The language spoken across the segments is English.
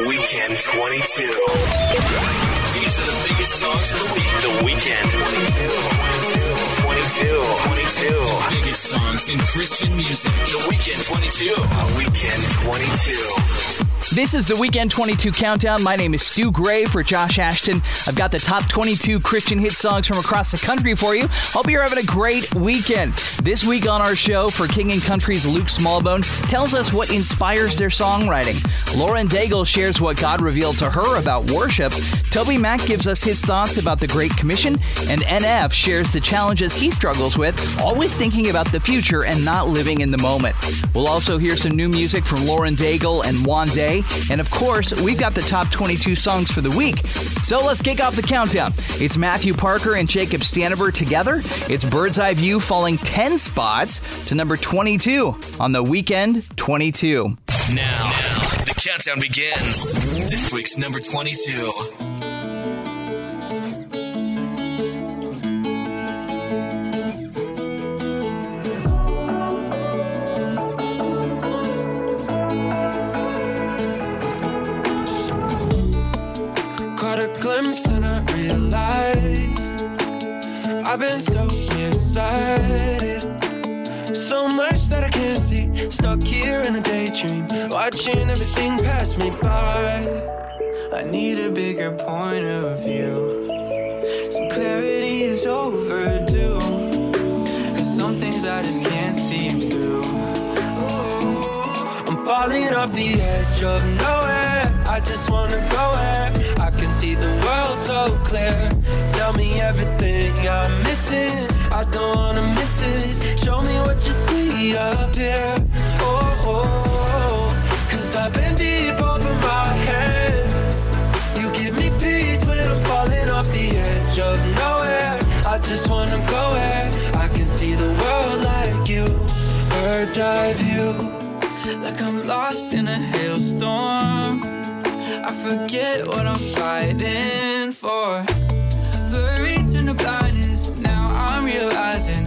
Weekend 22. These are the biggest songs of the week. The Weekend 22. 22. 22. Biggest songs in Christian music. The Weekend 22. The Weekend 22. This is the Weekend 22 Countdown. My name is Stu Gray for Josh Ashton. I've got the top 22 Christian hit songs from across the country for you. Hope you're having a great weekend. This week on our show, for King and Country's Luke Smallbone tells us what inspires their songwriting. Lauren Daigle shares what God revealed to her about worship. Toby Mac gives us his thoughts about the Great Commission. And NF shares the challenges he struggles with, always thinking about the future and not living in the moment. We'll also hear some new music from Lauren Daigle and Wande. And of course, we've got the top 22 songs for the week. So let's kick off the countdown. It's Matthew Parker and Jacob Stanifer together. It's Bird's Eye View falling 10 spots to number 22 on the weekend 22. Now, now, the countdown begins. This week's number 22. I've been so nearsighted. So much that I can't see. Stuck here in a daydream, watching everything pass me by. I need a bigger point of view. Some clarity is overdue. Cause some things I just can't see through. I'm falling off the edge of nowhere. I just wanna go where I can see the world so clear. Tell me everything I'm missing. I don't wanna miss it. Show me what you see up here. Oh, oh. Cause I've been deep over my head. You give me peace when I'm falling off the edge of nowhere. I just wanna go where I can see the world like you. Bird's eye view. Like I'm lost in a hailstorm. I forget what I'm fighting for. Buried in the blindness, now I'm realizing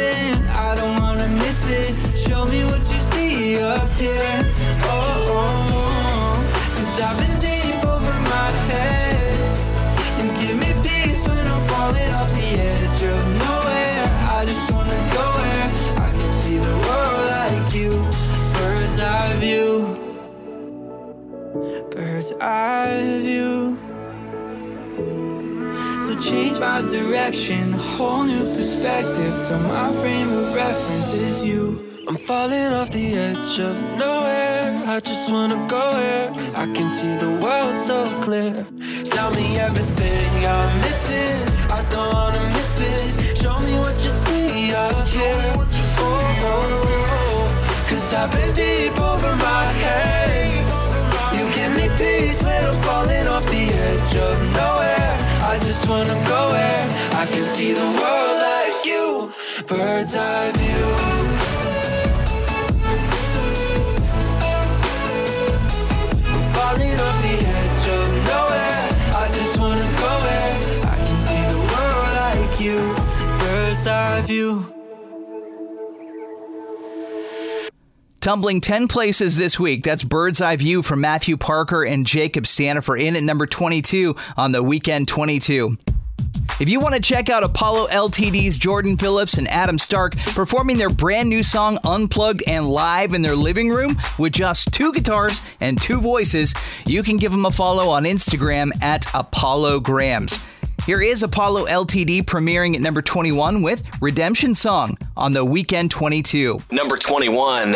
Missing. I don't wanna miss it. Show me what you see up here. Oh, oh. Cause I've been deep over my head. You give me peace when I'm falling off the edge of nowhere. I just wanna go where I can see the world like you. Bird's eye view. Bird's eye view. Change my direction, a whole new perspective. To my frame of reference is you. I'm falling off the edge of nowhere. I just wanna go where I can see the world so clear. Tell me everything I'm missing. I don't wanna miss it. Show me what you see up here. Oh, oh. Cause I've been deep over my head. You give me peace when I'm falling off the edge of nowhere. I just wanna go where I can see the world like you. Bird's eye view. Falling off the edge Tumbling 10 places this week. That's Bird's Eye View from Matthew Parker and Jacob Stanifer in at number 22 on the weekend 22. If you want to check out Apollo LTD's Jordan Phillips and Adam Stark performing their brand new song Unplugged and live in their living room with just two guitars and two voices, you can give them a follow on Instagram at Apollo Grams. Here is Apollo LTD premiering at number 21 with Redemption Song on the weekend 22. Number 21.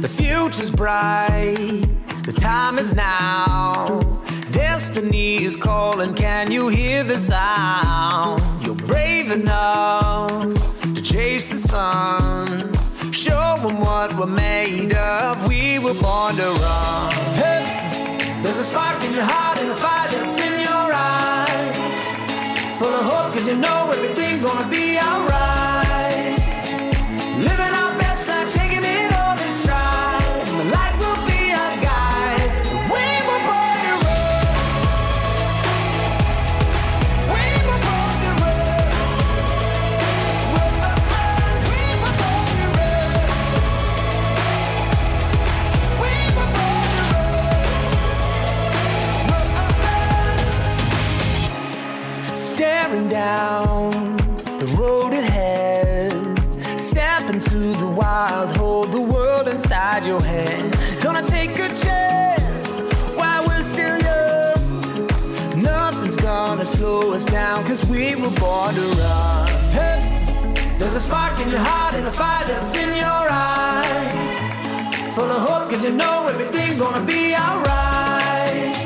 The future's bright, the time is now. Destiny is calling, can you hear the sound? You're brave enough to chase the sun. Show them what we're made of. We were born to run. Hey, there's a spark in your heart and a fire that's in your eyes. Full of hope, cause you know everything's gonna be alright. Staring down the road ahead. Step into the wild, hold the world inside your hand. Gonna take a chance while we're still young. Nothing's gonna slow us down, cause we were born to run. Hey, there's a spark in your heart and a fire that's in your eyes. Full of hope, cause you know everything's gonna be alright.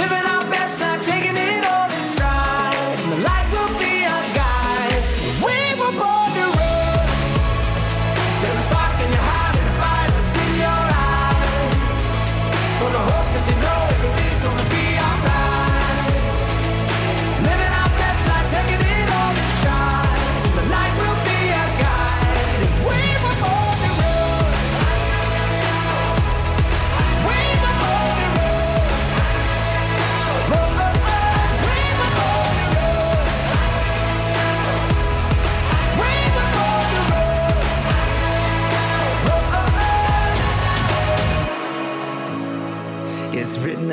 Living our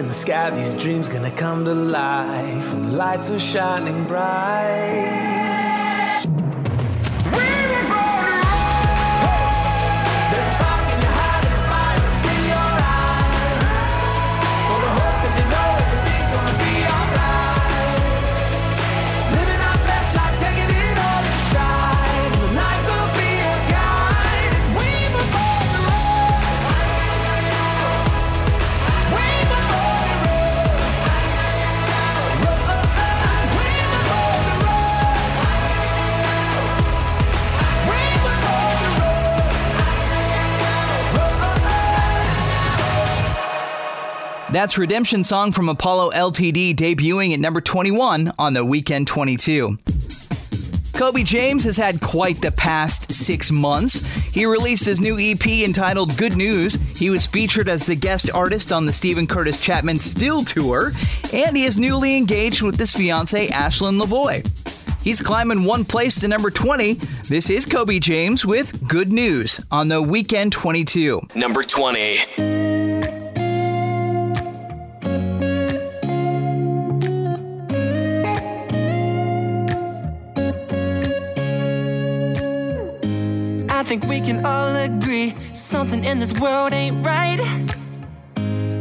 in the sky, these dreams gonna come to life when the lights are shining bright. That's Redemption Song from Apollo LTD debuting at number 21 on the Weekend 22. Kobe James has had quite the past six months. He released his new EP entitled Good News. He was featured as the guest artist on the Steven Curtis Chapman Still Tour, and he is newly engaged with his fiancee, Ashlyn Lavoy. He's climbing one place to number 20. This is Kobe James with Good News on the Weekend 22. Number 20. Think we can all agree something in this world ain't right.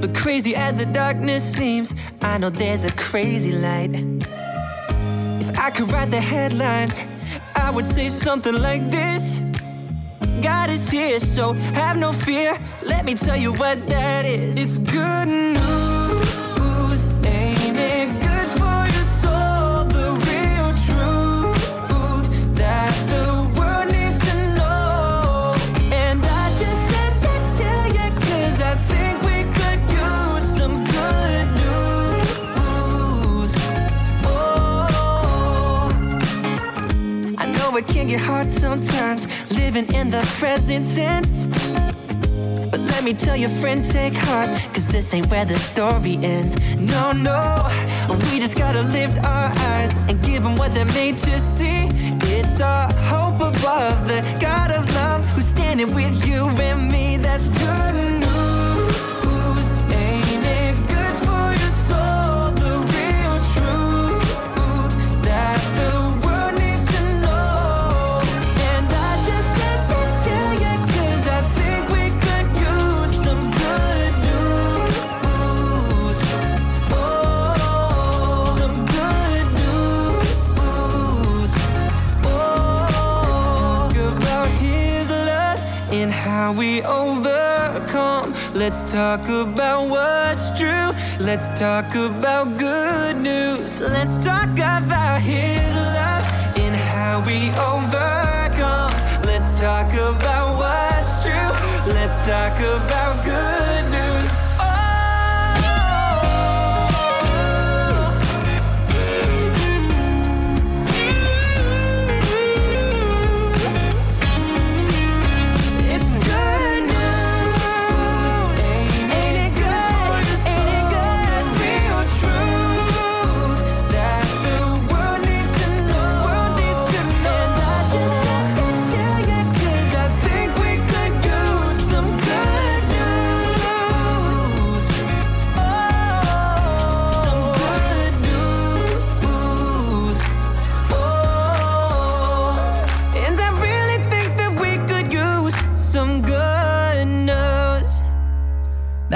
But crazy as the darkness seems, I know there's a crazy light. If I could write the headlines, I would say something like this God is here, so have no fear. Let me tell you what that is. It's good news, can get hard sometimes living in the present tense. But let me tell your friend, take heart, cause this ain't where the story ends. No, no, we just gotta lift our eyes and give them what they're made to see. It's our hope above the God of love who's standing with you and me. That's good how we overcome. Let's talk about what's true. Let's talk about good news. Let's talk about His love and how we overcome. Let's talk about what's true. Let's talk about good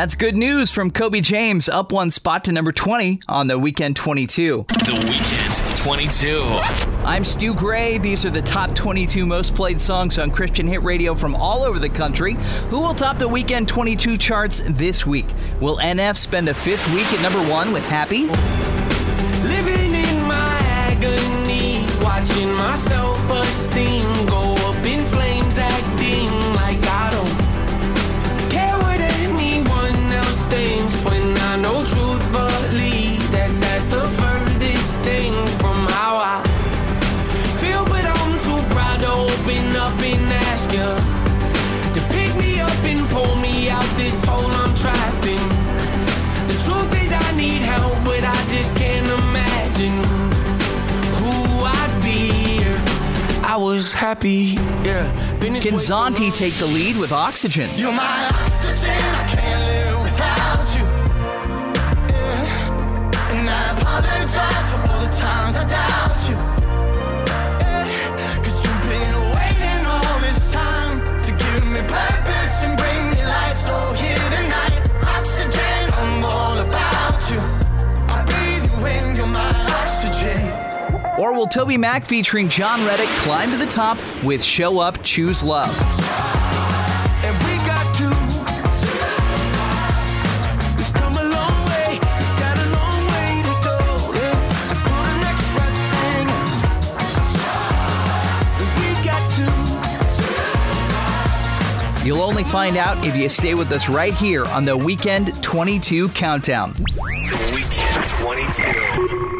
That's good news from Kobe James, up one spot to number 20 on the Weekend 22. The Weekend 22. I'm Stu Gray. These are the top 22 most played songs on Christian hit radio from all over the country. Who will top the Weekend 22 charts this week? Will NF spend a fifth week at number one with Happy? Living in my agony, watching my self esteem go was happy. Yeah. Can way for Zonti long. take the lead with Oxygen? You're my oxygen, I can't live Or will Toby Mac featuring Jon Reddick climb to the top with Show Up, Choose Love? And we got to. We've come a long way, got a long way to go. Yeah. Let's put the next right thing. And we got to. You'll only find out if you stay with us right here on the Weekend 22 Countdown. The Weekend 22.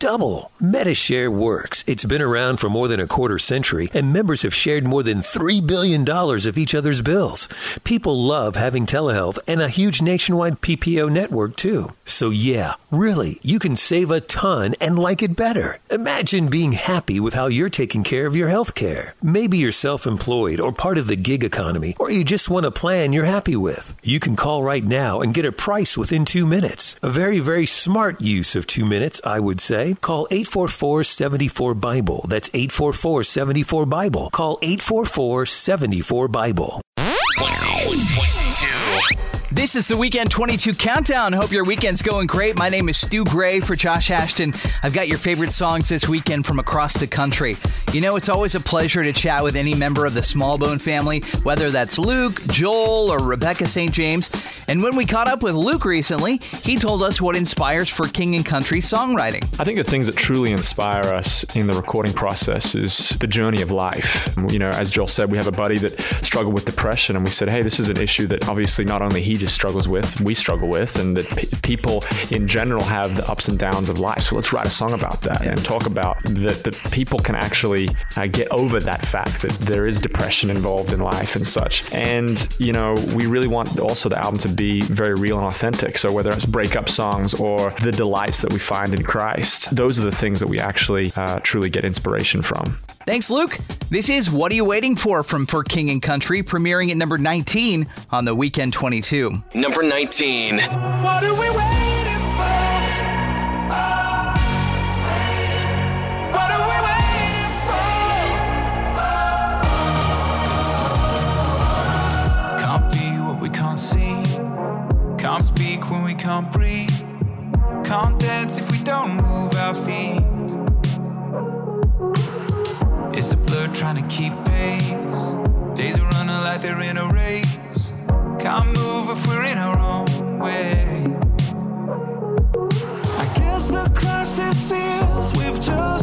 Double. Medishare works. It's been around for more than a quarter century, and members have shared more than $3 billion of each other's bills. People love having telehealth and a huge nationwide PPO network, too. So, yeah, really, you can save a ton and like it better. Imagine being happy with how you're taking care of your health care. Maybe you're self employed or part of the gig economy, or you just want a plan you're happy with. You can call right now and get a price within two minutes. A very, very smart use of two minutes, I would say. Call 844 74 Bible. That's 844 74 Bible. Call 844 74 Bible. 2022. This is the Weekend 22 Countdown. Hope your weekend's going great. My name is Stu Gray for Josh Ashton. I've got your favorite songs this weekend from across the country. You know, it's always a pleasure to chat with any member of the Smallbone family, whether that's Luke, Joel, or Rebecca St. James. And when we caught up with Luke recently, he told us what inspires for King and Country songwriting. I think the things that truly inspire us in the recording process is the journey of life. You know, as Joel said, we have a buddy that struggled with depression, and we said, hey, this is an issue that obviously not only he just struggles with, we struggle with, and that pe people in general have the ups and downs of life. So let's write a song about that and talk about that, that people can actually uh, get over that fact that there is depression involved in life and such. And, you know, we really want also the album to be very real and authentic. So whether it's breakup songs or the delights that we find in Christ, those are the things that we actually uh, truly get inspiration from. Thanks, Luke. This is What Are You Waiting For from For King and Country, premiering at number 19 on the Weekend 22. Number 19. What are we waiting for? What are we waiting for? Can't be what we can't see. Can't speak when we can't breathe. Can't dance if we don't move our feet. It's a blur trying to keep pace. Days are running like they're in a race. Move if we're in our own way. I guess the crisis seals. We've just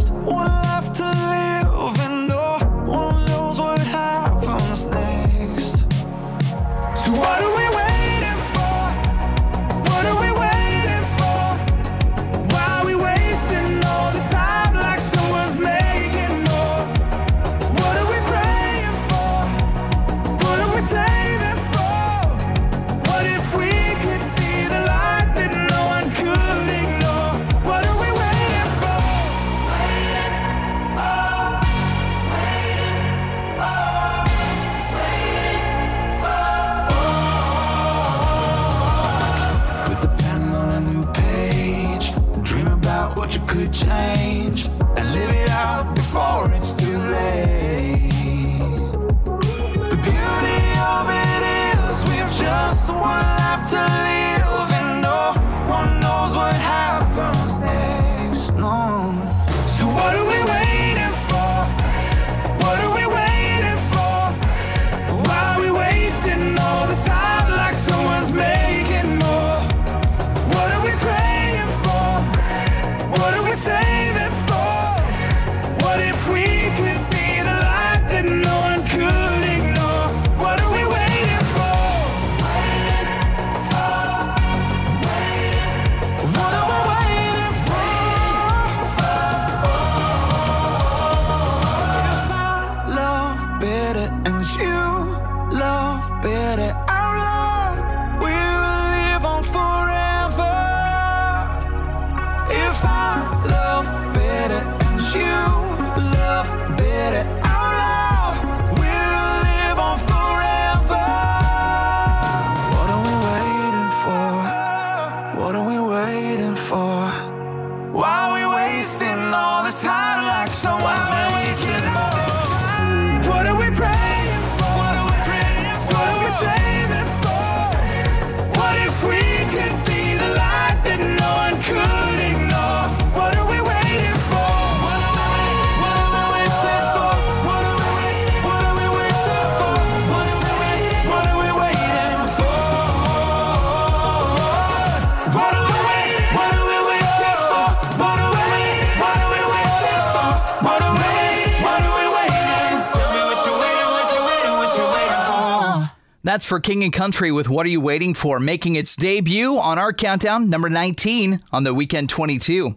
That's for King and Country with What Are You Waiting For? Making its debut on our countdown, number 19 on the Weekend 22.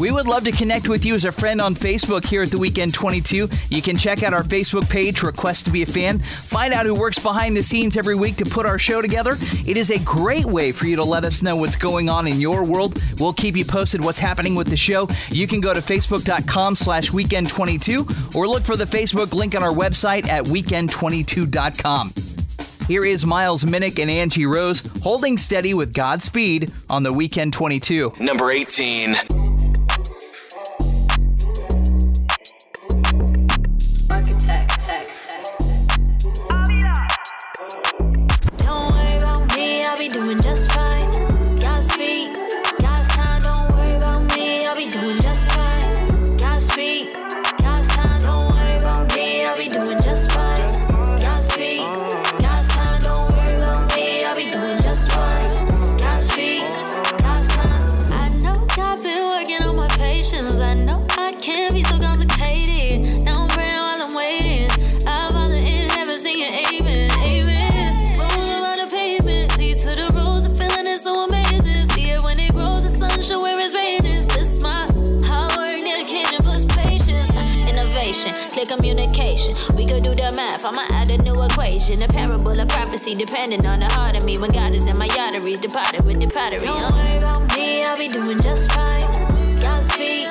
We would love to connect with you as a friend on Facebook here at the Weekend 22. You can check out our Facebook page, Request to be a Fan, find out who works behind the scenes every week to put our show together. It is a great way for you to let us know what's going on in your world. We'll keep you posted what's happening with the show. You can go to facebook.com slash weekend22 or look for the Facebook link on our website at weekend22.com. Here is Miles Minnick and Angie Rose holding steady with Godspeed on the Weekend 22. Number 18. New equation. A parable of prophecy, depending on the heart of me. When God is in my arteries, departed with the pottery. Don't worry about me, I'll be doing just fine. Godspeed,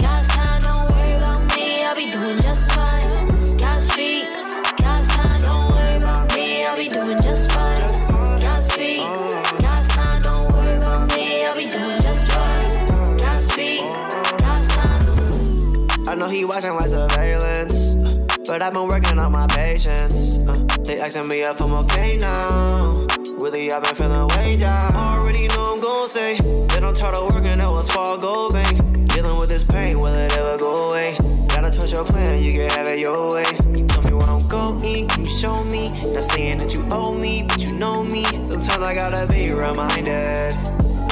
God's time, don't worry about me, I'll be doing just fine. Godspeed, God's time, don't worry about me, I'll be doing just fine. Godspeed, God's time, don't worry about me, I'll be doing just fine. Godspeed, God's time. I know he watching like surveillance, but I've been working on my patience. Uh, they asking me if I'm okay now. Really, I've been feeling way down. Already know I'm gon' say they don't try to work and that was fall gold bank. Dealing with this pain, will it ever go away? Gotta touch your plan, you can have it your way. You tell me what I'm going, you show me? Not saying that you owe me, but you know me. Sometimes I gotta be reminded.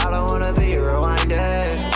I don't wanna be reminded.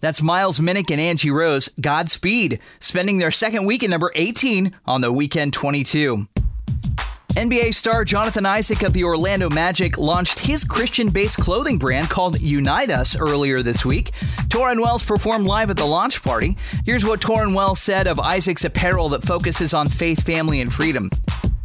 That's Miles Minnick and Angie Rose, Godspeed, spending their second week at number 18 on the Weekend 22. NBA star Jonathan Isaac of the Orlando Magic launched his Christian based clothing brand called Unite Us earlier this week. Torrin Wells performed live at the launch party. Here's what Torrin Wells said of Isaac's apparel that focuses on faith, family, and freedom.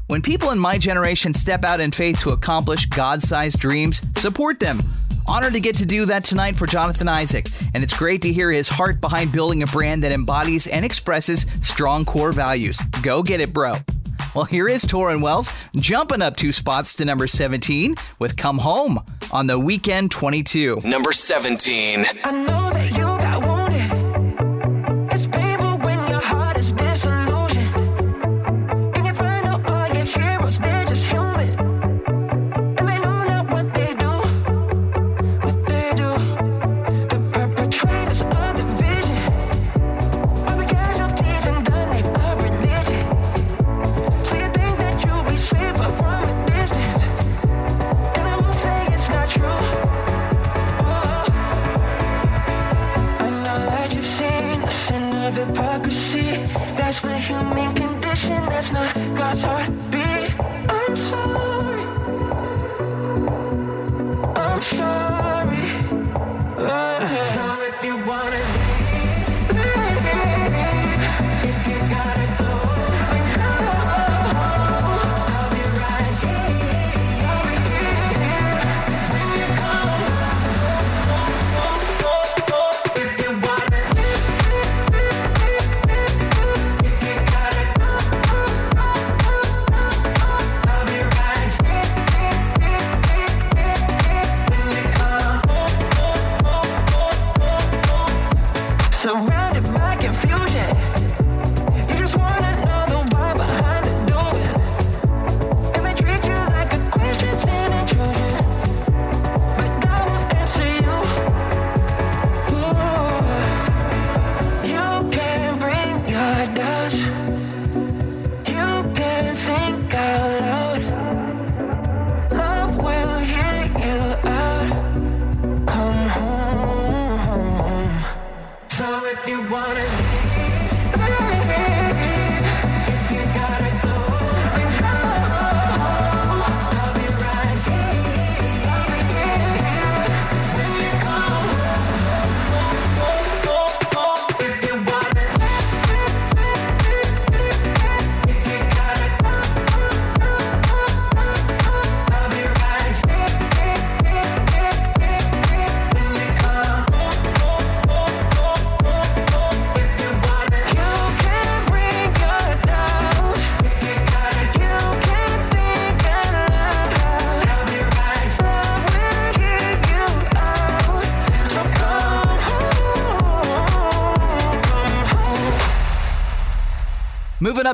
When people in my generation step out in faith to accomplish God sized dreams, support them. Honored to get to do that tonight for Jonathan Isaac, and it's great to hear his heart behind building a brand that embodies and expresses strong core values. Go get it, bro. Well, here is Torrin Wells jumping up two spots to number 17 with Come Home on the Weekend 22. Number 17. Human condition, that's not God's heartbeat.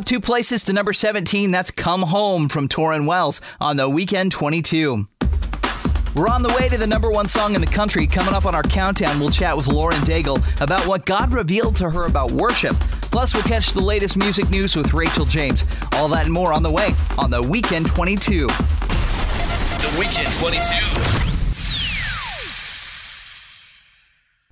Up two places to number 17, that's Come Home from Torrin Wells on the Weekend 22. We're on the way to the number one song in the country. Coming up on our countdown, we'll chat with Lauren Daigle about what God revealed to her about worship. Plus, we'll catch the latest music news with Rachel James. All that and more on the way on the Weekend 22. The Weekend 22.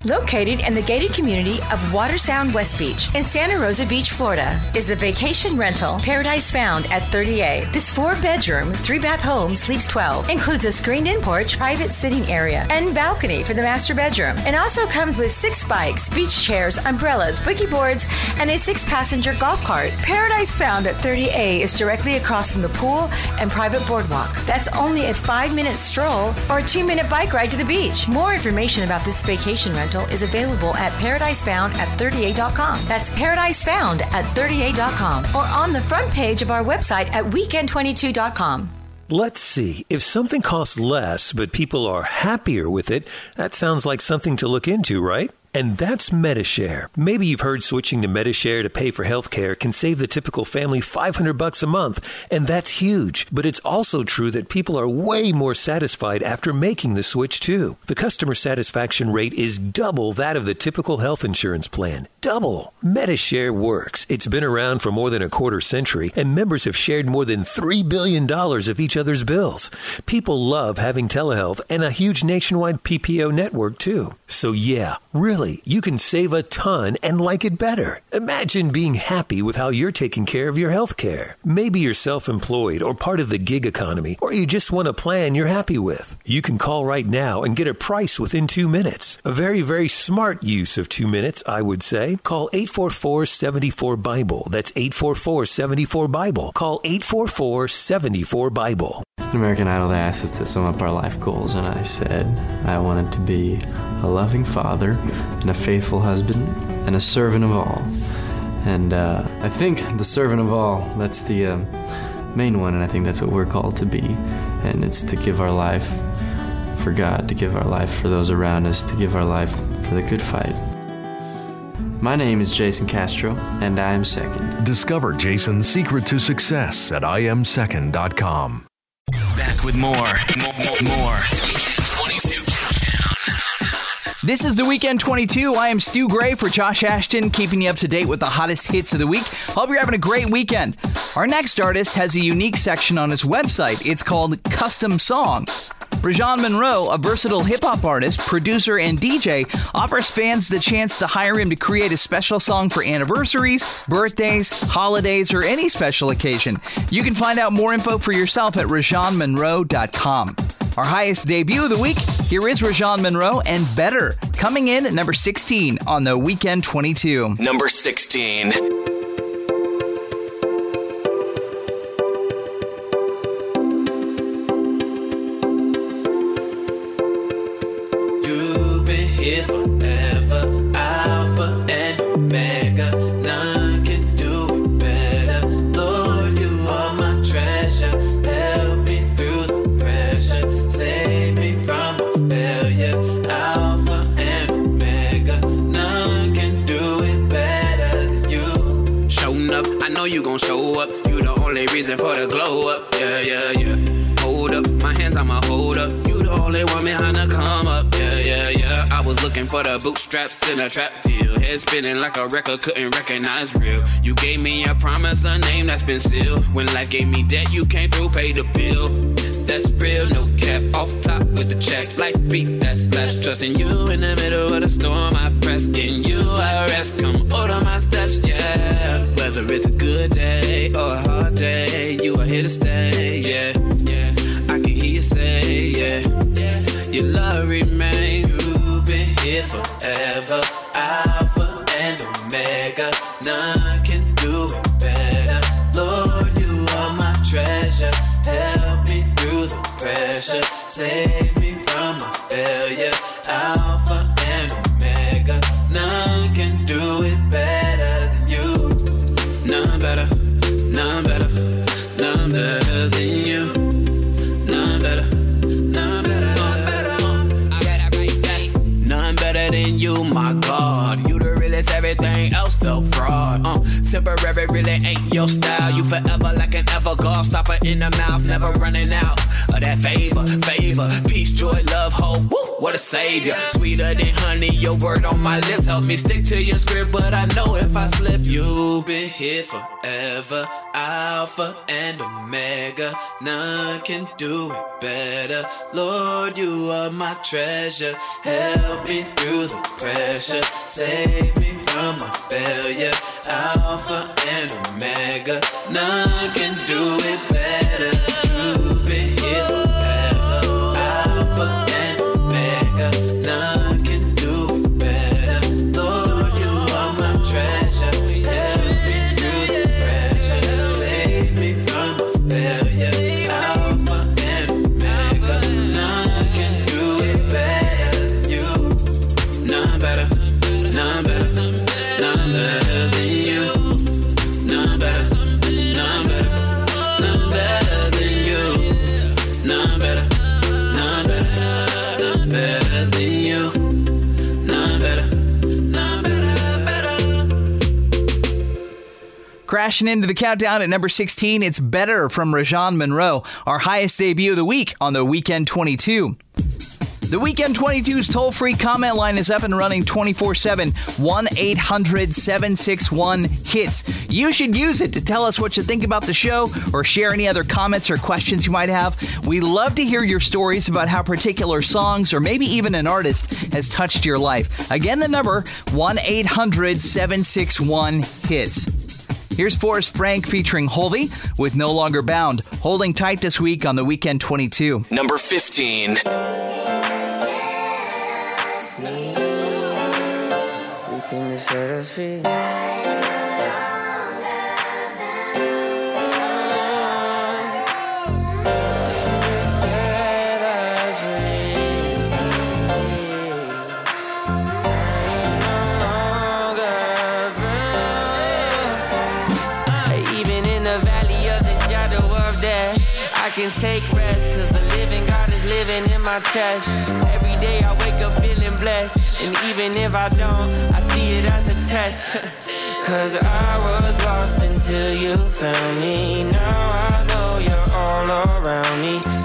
Located in the gated community of Water Sound West Beach in Santa Rosa Beach, Florida, is the vacation rental Paradise Found at 30A. This four bedroom, three bath home sleeps 12, includes a screened in porch, private sitting area, and balcony for the master bedroom, and also comes with six bikes, beach chairs, umbrellas, boogie boards, and a six passenger golf cart. Paradise Found at 30A is directly across from the pool and private boardwalk. That's only a five minute stroll or a two minute bike ride to the beach. More information about this vacation rental is available at paradisefound at 30a.com. That's paradisefound at 30a.com or on the front page of our website at weekend22.com. Let's see. If something costs less, but people are happier with it, that sounds like something to look into, right? And that's Medishare. Maybe you've heard switching to Medishare to pay for healthcare can save the typical family 500 bucks a month, and that's huge. But it's also true that people are way more satisfied after making the switch too. The customer satisfaction rate is double that of the typical health insurance plan. Double. Medishare works. It's been around for more than a quarter century, and members have shared more than $3 billion of each other's bills. People love having telehealth and a huge nationwide PPO network too. So yeah, Really, you can save a ton and like it better. Imagine being happy with how you're taking care of your health care. Maybe you're self employed or part of the gig economy, or you just want a plan you're happy with. You can call right now and get a price within two minutes. A very, very smart use of two minutes, I would say. Call 844 74 Bible. That's 844 74 Bible. Call 844 74 Bible. American Idol asked us to sum up our life goals, and I said I wanted to be a loving father and a faithful husband and a servant of all. And uh, I think the servant of all, that's the uh, main one, and I think that's what we're called to be. And it's to give our life for God, to give our life for those around us, to give our life for the good fight. My name is Jason Castro, and I am second. Discover Jason's secret to success at iamsecond.com. Back with more. More. more, This is the Weekend 22. I am Stu Gray for Josh Ashton, keeping you up to date with the hottest hits of the week. Hope you're having a great weekend. Our next artist has a unique section on his website. It's called Custom Song. Rajon Monroe, a versatile hip hop artist, producer, and DJ, offers fans the chance to hire him to create a special song for anniversaries, birthdays, holidays, or any special occasion. You can find out more info for yourself at rajonmonroe.com. Our highest debut of the week, here is Rajon Monroe and Better, coming in at number 16 on the Weekend 22. Number 16. Only reason for the glow up. Yeah, yeah, yeah. Hold up, my hands I'ma hold up. You the only one behind the come up. Yeah, yeah, yeah. I was looking for the bootstraps in a trap deal. Head spinning like a record, couldn't recognize real. You gave me a promise, a name that's been sealed. When life gave me debt, you came through, paid the bill. That's real, no cap. Off top with the checks, like beat that slaps. Trusting you in the middle of the storm, I press in you, I rest. Come order my steps, yeah. Whether it's a good day or a hard day, you are here to stay, yeah, yeah. I can hear you say, yeah, yeah. Your love remains. You've been here forever, Alpha and Omega. None can do it better. Lord, you are my treasure. Help me through the pressure. Save me from my failure. Temporary really ain't your style. You forever like an ever stopper in the mouth, never running out of that favor, favor, peace, joy, love, hope. Woo, what a savior, sweeter than honey. Your word on my lips help me stick to your script, but I know if I slip, you've been here forever. Alpha and Omega, none can do it better. Lord, you are my treasure. Help me through the pressure. Save me from my failure. Alpha and Omega, none can do it better. Crashing into the countdown at number 16, it's Better from Rajon Monroe, our highest debut of the week on the Weekend 22. The Weekend 22's toll free comment line is up and running 24 7, 1 800 761 HITS. You should use it to tell us what you think about the show or share any other comments or questions you might have. We love to hear your stories about how particular songs or maybe even an artist has touched your life. Again, the number 1 800 761 HITS. Here's Forrest Frank featuring Hulvey with No Longer Bound, holding tight this week on the Weekend 22. Number 15. You can take rest, cause the living God is living in my chest. Every day I wake up feeling blessed, and even if I don't, I see it as a test. Cause I was lost until you found me. Now I know you're all around me.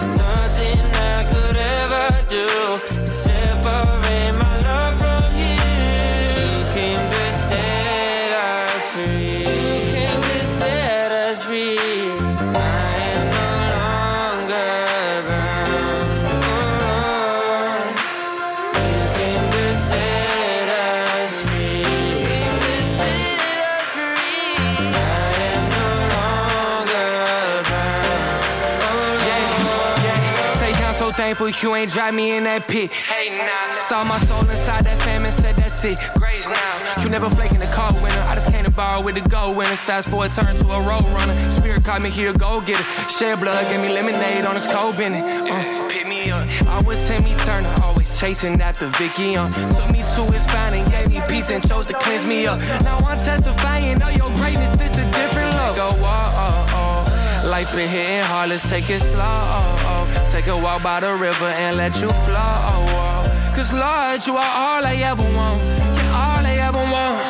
Thankful you ain't drive me in that pit. Hey now, saw my soul inside that famine, said that's it. Grace now, you never flake in the cold winter. I just came to borrow with the gold winners. Fast forward, turn to a road runner. Spirit caught me here, go get it. Shed blood, gave me lemonade on this cold bennett. Uh, pick me up. Always Timmy Turner, always chasing after Vicky. Uh, took me to his fountain, and gave me peace and chose to cleanse me up. Now I'm testifying of your greatness. This a different look. Go, oh, oh. Life been hitting hard, let's take it slow. Take a walk by the river and let you flow. Cause Lord, you are all I ever want. You're all I ever want.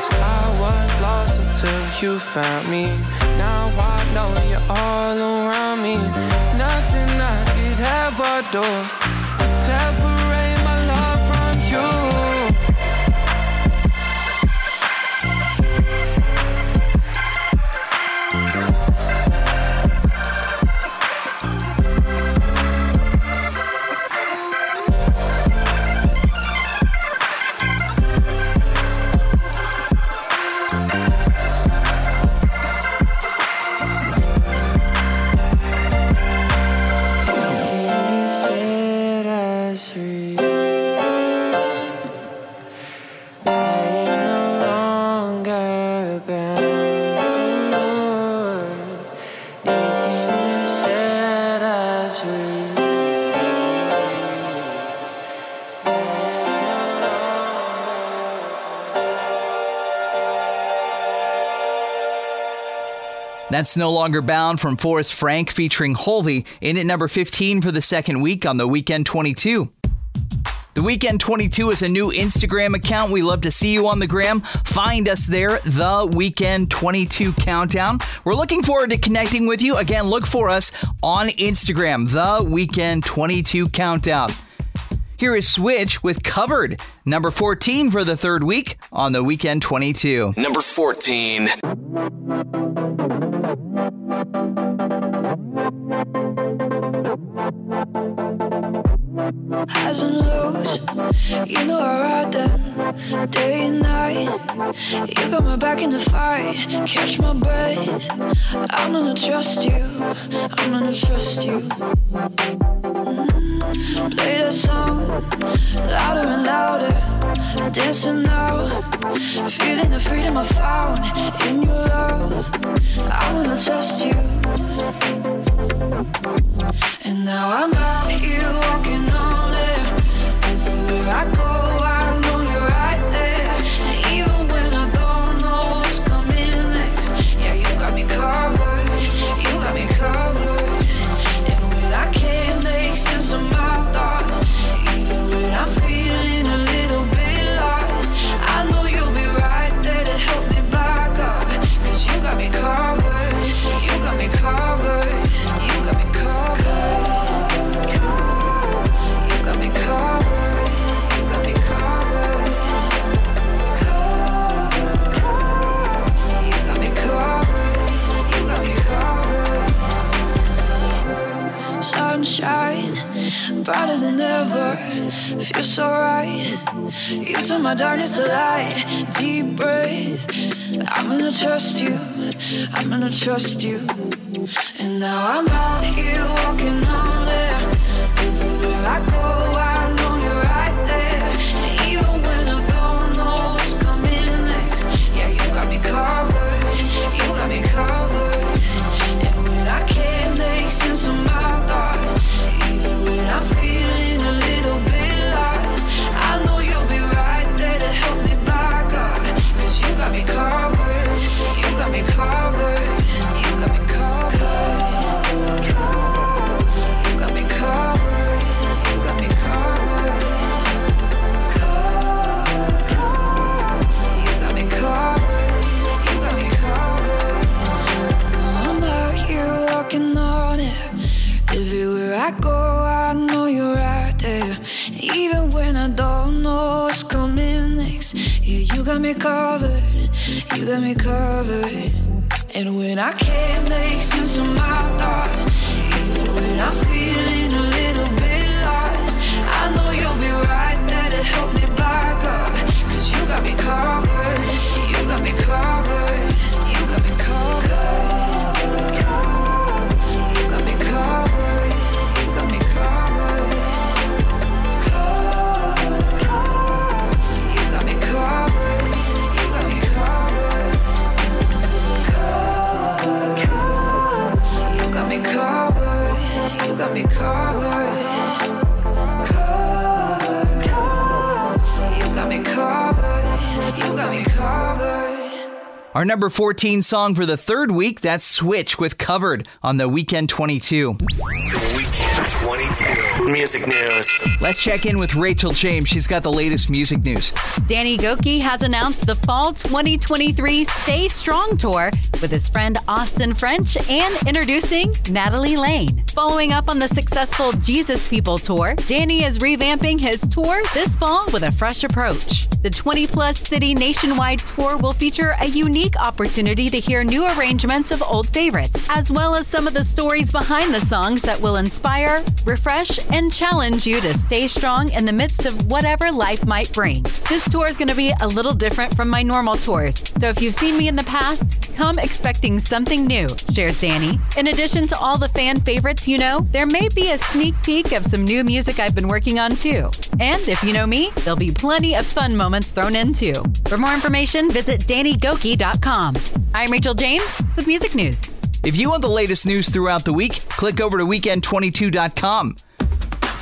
Cause I was lost until you found me. Now I know you're all around me. Nothing I could ever do to separate That's No Longer Bound from Forrest Frank featuring Hulvey in at number 15 for the second week on the Weekend 22. The Weekend 22 is a new Instagram account. We love to see you on the gram. Find us there, The Weekend 22 Countdown. We're looking forward to connecting with you. Again, look for us on Instagram, The Weekend 22 Countdown. Here is Switch with Covered, number 14 for the third week on the Weekend 22. Number 14. Highs and lows, you know I ride them day and night. You got my back in the fight, catch my breath. I'm gonna trust you, I'm gonna trust you. Mm. Play that song louder and louder, dancing now, feeling the freedom I found in your love. I'm gonna trust you. And now I'm out here walking on air. Everywhere I go, ever. Feels so right. You turn my darkness to light. Deep breath. I'm gonna trust you. I'm gonna trust you. And now I'm out here walking on air. Everywhere I go, You me covered. And when I can't make sense of my thoughts, even when I'm feeling a little Our number 14 song for the third week, that's Switch with Covered on the Weekend 22. The Weekend 22. Music news. Let's check in with Rachel James. She's got the latest music news. Danny Gokey has announced the Fall 2023 Stay Strong Tour with his friend Austin French and introducing Natalie Layne. Following up on the successful Jesus People Tour, Danny is revamping his tour this fall with a fresh approach. The 20 plus city nationwide tour will feature a unique opportunity to hear new arrangements of old favorites, as well as some of the stories behind the songs that will inspire, refresh, and challenge you to stay strong in the midst of whatever life might bring. This tour is going to be a little different from my normal tours, so if you've seen me in the past, come expecting something new, shares Danny. In addition to all the fan favorites you know, there may be a sneak peek of some new music I've been working on too. And if you know me, there'll be plenty of fun moments thrown in too. For more information, visit DannyGokey.com. I'm Rachel James with Music News. If you want the latest news throughout the week, click over to weekend22.com.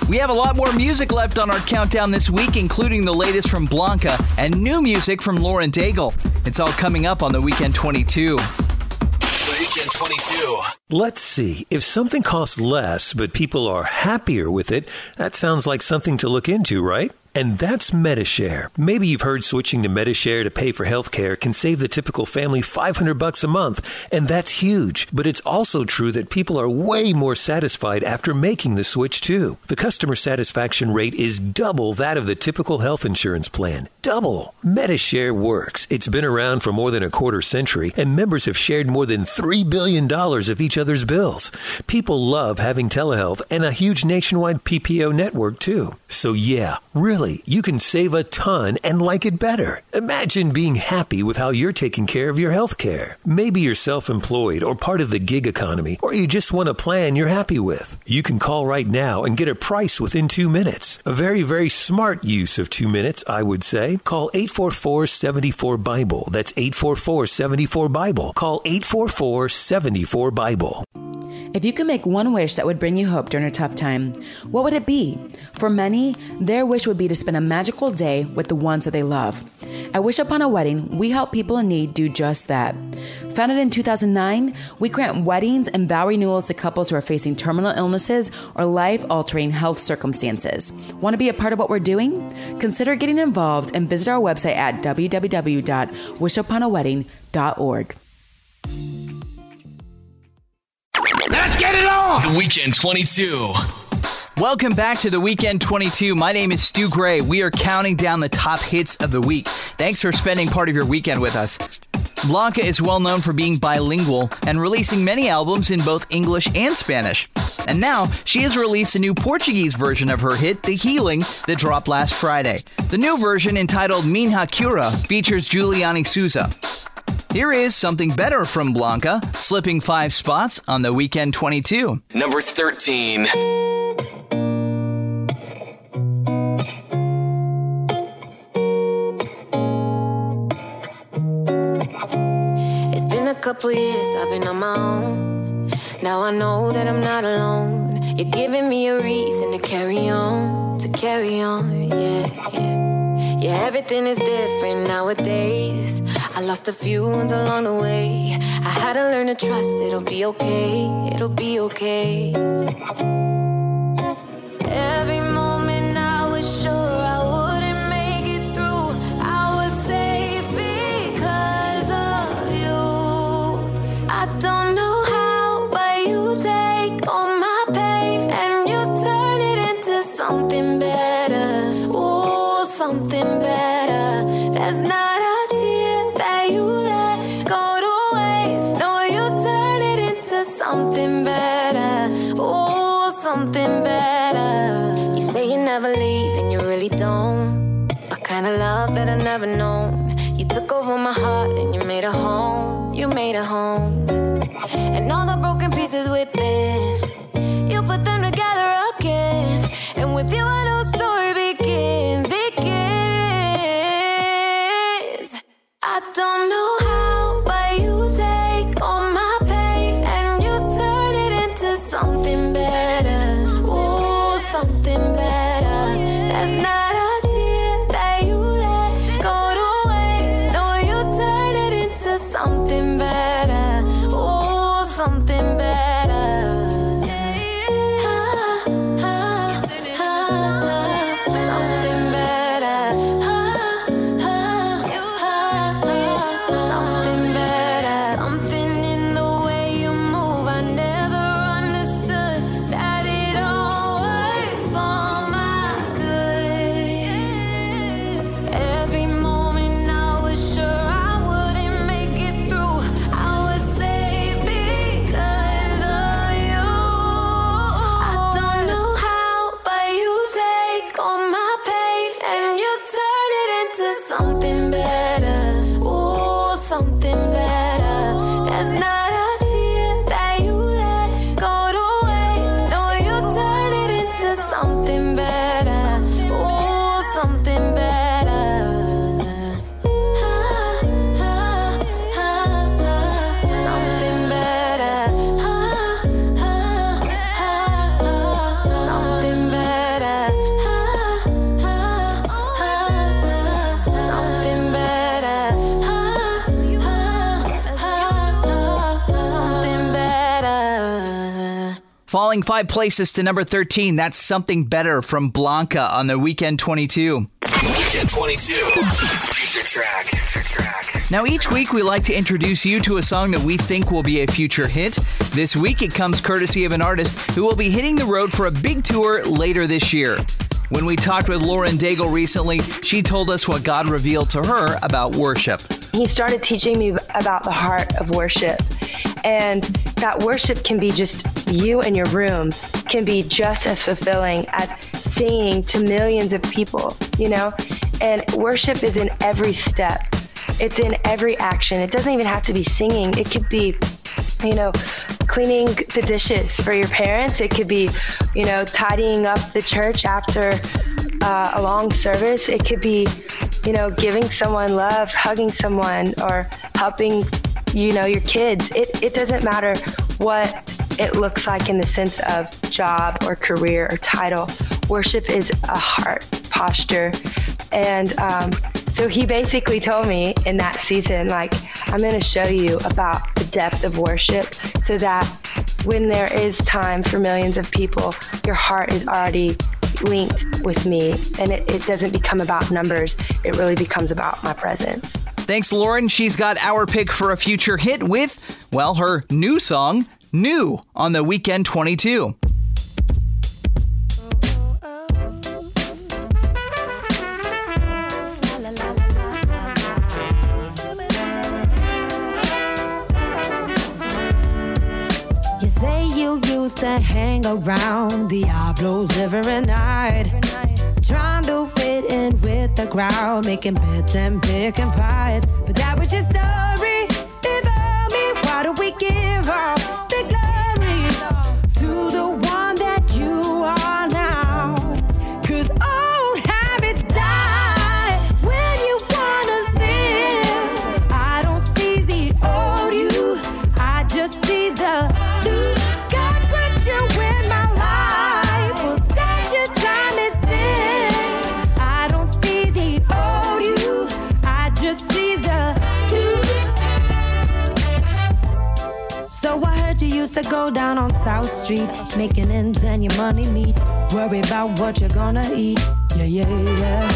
We have a lot more music left on our countdown this week, including the latest from Blanca and new music from Lauren Daigle. It's all coming up on the Weekend 22. Weekend 22. Let's see. If something costs less, but people are happier with it, that sounds like something to look into, right? And that's Medishare. Maybe you've heard switching to Medishare to pay for healthcare can save the typical family 500 bucks a month, and that's huge. But it's also true that people are way more satisfied after making the switch too. The customer satisfaction rate is double that of the typical health insurance plan. Double. Medishare works. It's been around for more than a quarter century, and members have shared more than $3 billion of each other's bills. People love having telehealth and a huge nationwide PPO network too. So yeah, really, you can save a ton and like it better. Imagine being happy with how you're taking care of your health care. Maybe you're self-employed or part of the gig economy, or you just want a plan you're happy with. You can call right now and get a price within two minutes. A very, very smart use of two minutes, I would say. Call 844-74-BIBLE. That's 844-74-BIBLE. Call 844-74-BIBLE. If you could make one wish that would bring you hope during a tough time, what would it be? For many, their wish would be to spend a magical day with the ones that they love. At Wish Upon a Wedding, we help people in need do just that. Founded in 2009, we grant weddings and vow renewals to couples who are facing terminal illnesses or life altering health circumstances. Want to be a part of what we're doing? Consider getting involved and visit our website at www.wishuponawedding.org. Let's get it on! The Weekend 22. Welcome back to the Weekend 22. My name is Stu Gray. We are counting down the top hits of the week. Thanks for spending part of your weekend with us. Blanca is well known for being bilingual and releasing many albums in both English and Spanish. And now she has released a new Portuguese version of her hit, The Healing, that dropped last Friday. The new version, entitled Minha Cura, features Julliany Souza. Here is something better from Blanca, slipping five spots on the Weekend 22. Number 13. It's been a couple years, I've been on my own. Now I know that I'm not alone. You're giving me a reason to carry on, to carry on, yeah, yeah. Yeah, everything is different nowadays. I lost a few ones along the way. I had to learn to trust it'll be okay, it'll be okay. Every moment never known. You took over my heart and you made a home. You made a home. Falling five places to number 13, that's Something Better from Blanca on the Weekend 22. Weekend 22. Future track. Future track. Now, each week we like to introduce you to a song that we think will be a future hit. This week it comes courtesy of an artist who will be hitting the road for a big tour later this year. When we talked with Lauren Daigle recently, she told us what God revealed to her about worship. He started teaching me about the heart of worship. And that worship can be just you in your room, can be just as fulfilling as singing to millions of people, you know? And worship is in every step, it's in every action. It doesn't even have to be singing, it could be, you know, cleaning the dishes for your parents, it could be, you know, tidying up the church after uh, a long service, it could be, you know, giving someone love, hugging someone, or helping, you know, your kids. It, it doesn't matter what it looks like in the sense of job or career or title. Worship is a heart posture. And um, so he basically told me in that season, like, I'm going to show you about the depth of worship so that when there is time for millions of people, your heart is already linked with me and it, it doesn't become about numbers. It really becomes about my presence. Thanks, Lauren. She's got our pick for a future hit with, well, her new song, New, on the Weekend 22. You say you used to hang around Diablos every night. Trying to fit in with the crowd, making bets and picking fights. But that was your story. Before me, why do we give all to go down on South Street, making ends and your money meet. Worry about what you're gonna eat. Yeah, yeah, yeah.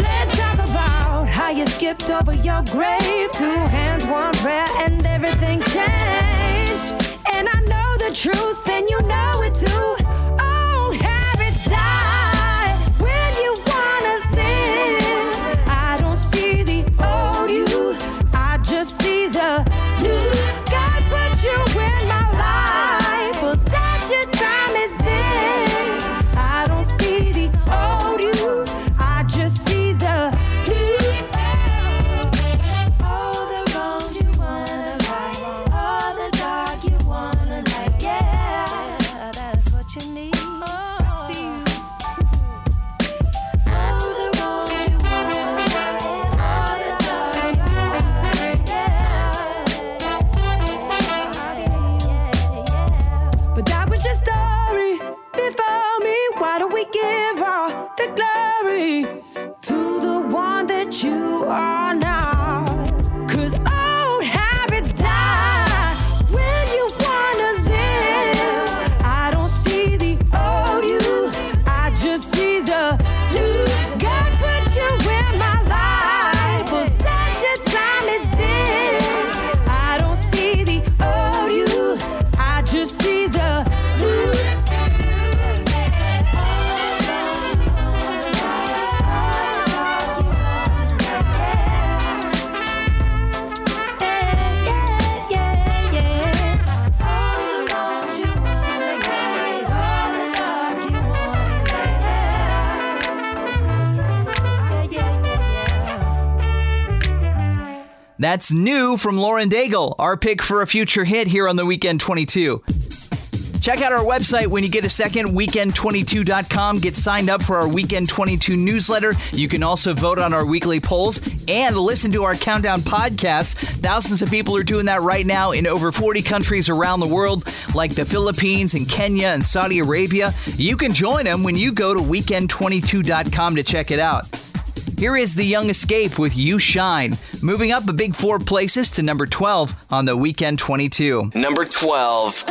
Let's talk about how you skipped over your grave. Two hands, one prayer, and everything changed. And I know the truth, and you know it too. That's new from Lauren Daigle, our pick for a future hit here on the Weekend 22. Check out our website when you get a second, weekend22.com. Get signed up for our Weekend 22 newsletter. You can also vote on our weekly polls and listen to our countdown podcasts. Thousands of people are doing that right now in over 40 countries around the world, like the Philippines and Kenya and Saudi Arabia. You can join them when you go to weekend22.com to check it out. Here is The Young Escape with You Shine, moving up a big four places to number 12 on the Weekend 22. Number 12.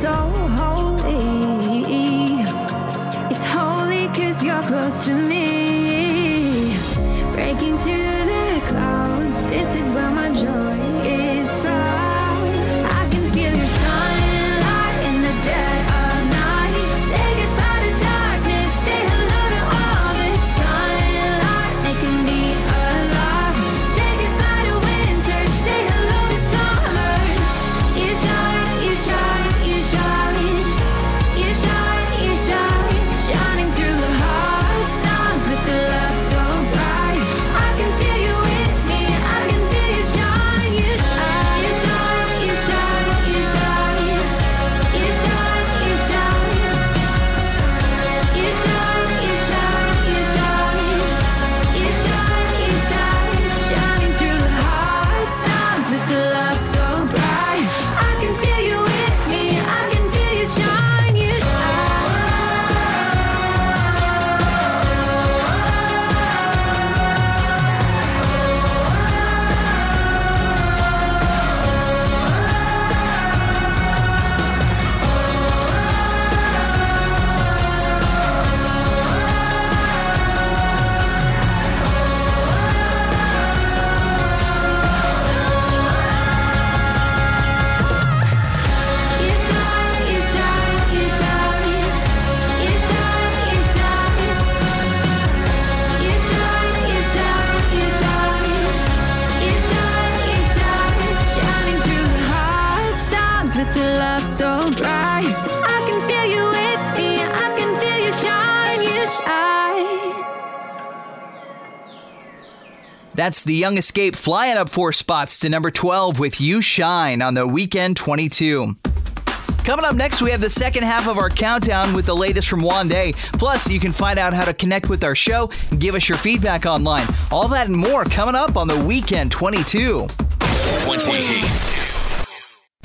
So That's the Young Escape flying up four spots to number 12 with You Shine on the weekend 22. Coming up next, we have the second half of our countdown with the latest from Wande. Plus, you can find out how to connect with our show and give us your feedback online. All that and more coming up on the weekend 22. 20.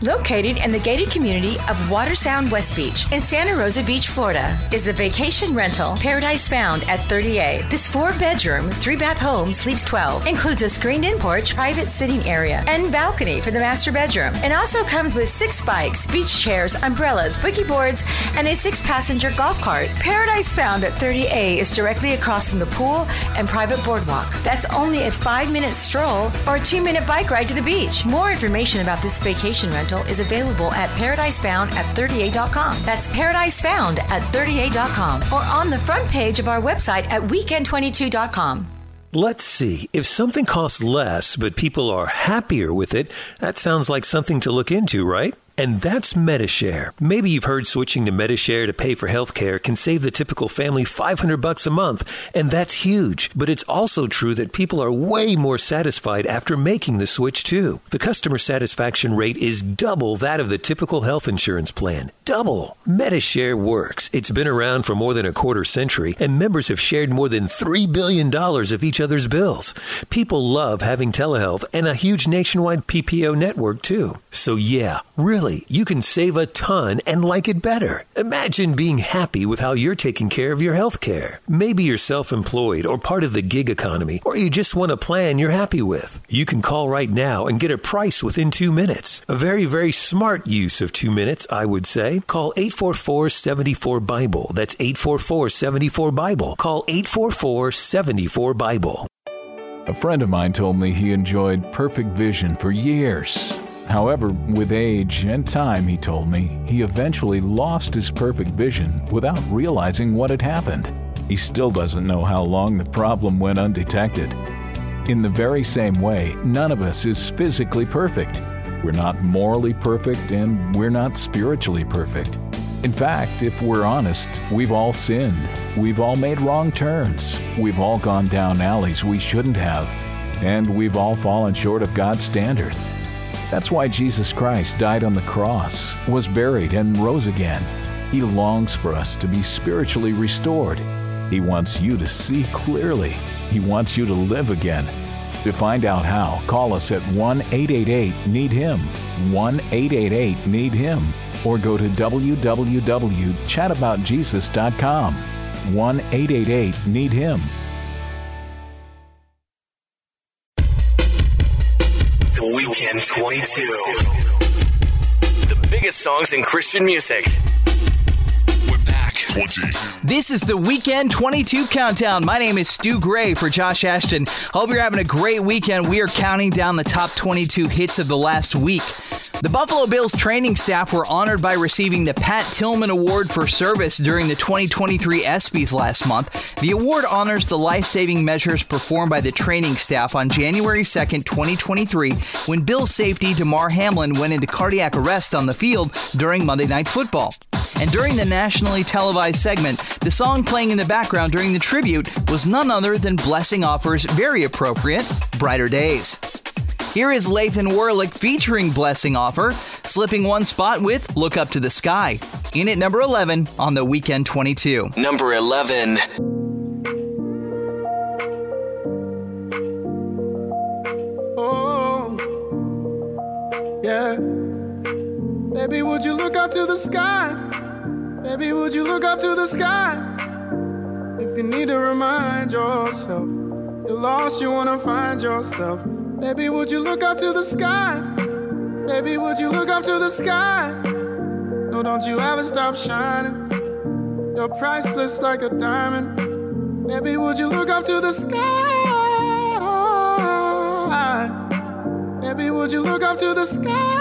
Located in the gated community of Watersound West Beach in Santa Rosa Beach, Florida, is the vacation rental Paradise Found at 30A. This four bedroom, three bath home sleeps 12, includes a screened in porch, private sitting area, and balcony for the master bedroom. And also comes with six bikes, beach chairs, umbrellas, boogie boards, and a six passenger golf cart. Paradise Found at 30A is directly across from the pool and private boardwalk. That's only a five minute stroll or a two minute bike ride to the beach. More information about this vacation rental is available at paradisefound at 38.com. That's paradisefound at 38.com or on the front page of our website at weekend22.com. Let's see. If something costs less, but people are happier with it, that sounds like something to look into, right? And that's Medishare. Maybe you've heard switching to Medishare to pay for healthcare can save the typical family 500 bucks a month, and that's huge. But it's also true that people are way more satisfied after making the switch too. The customer satisfaction rate is double that of the typical health insurance plan. Double. Medishare works. It's been around for more than a quarter century, and members have shared more than $3 billion of each other's bills. People love having telehealth and a huge nationwide PPO network too. So yeah, really Really, you can save a ton and like it better. Imagine being happy with how you're taking care of your health care. Maybe you're self employed or part of the gig economy, or you just want a plan you're happy with. You can call right now and get a price within two minutes. A very, very smart use of two minutes, I would say. Call 844 74 Bible. That's 844 74 Bible. Call 844 74 Bible. A friend of mine told me he enjoyed perfect vision for years. However, with age and time, he told me, he eventually lost his perfect vision without realizing what had happened. He still doesn't know how long the problem went undetected. In the very same way, none of us is physically perfect. We're not morally perfect and we're not spiritually perfect. In fact, if we're honest, we've all sinned. We've all made wrong turns. We've all gone down alleys we shouldn't have. And we've all fallen short of God's standard. That's why Jesus Christ died on the cross, was buried, and rose again. He longs for us to be spiritually restored. He wants you to see clearly. He wants you to live again. To find out how, call us at 1 888 Need Him, 1 888 Need Him, or go to www.chataboutjesus.com. 1 888 Need Him. The Weekend 22. The biggest songs in Christian music. We're back. 20. This is the Weekend 22 Countdown. My name is Stu Gray for Josh Ashton. Hope you're having a great weekend. We are counting down the top 22 hits of the last week. The Buffalo Bills training staff were honored by receiving the Pat Tillman Award for Service during the 2023 ESPYs last month. The award honors the life saving measures performed by the training staff on January 2nd, 2023, when Bills safety Damar Hamlin went into cardiac arrest on the field during Monday Night Football. And during the nationally televised segment, the song playing in the background during the tribute was none other than Blessing Offor's very appropriate Brighter Days. Here is Lathan Warlick featuring Blessing Offor, slipping one spot with Look Up to the Sky. In at number 11 on the Weekend 22. Number 11. Oh, yeah. Baby, would you look up to the sky? Baby, would you look up to the sky? If you need to remind yourself you're lost, you wanna find yourself. Baby, would you look up to the sky? Baby, would you look up to the sky? No, don't you ever stop shining. You're priceless like a diamond. Baby, would you look up to the sky? Baby, would you look up to the sky?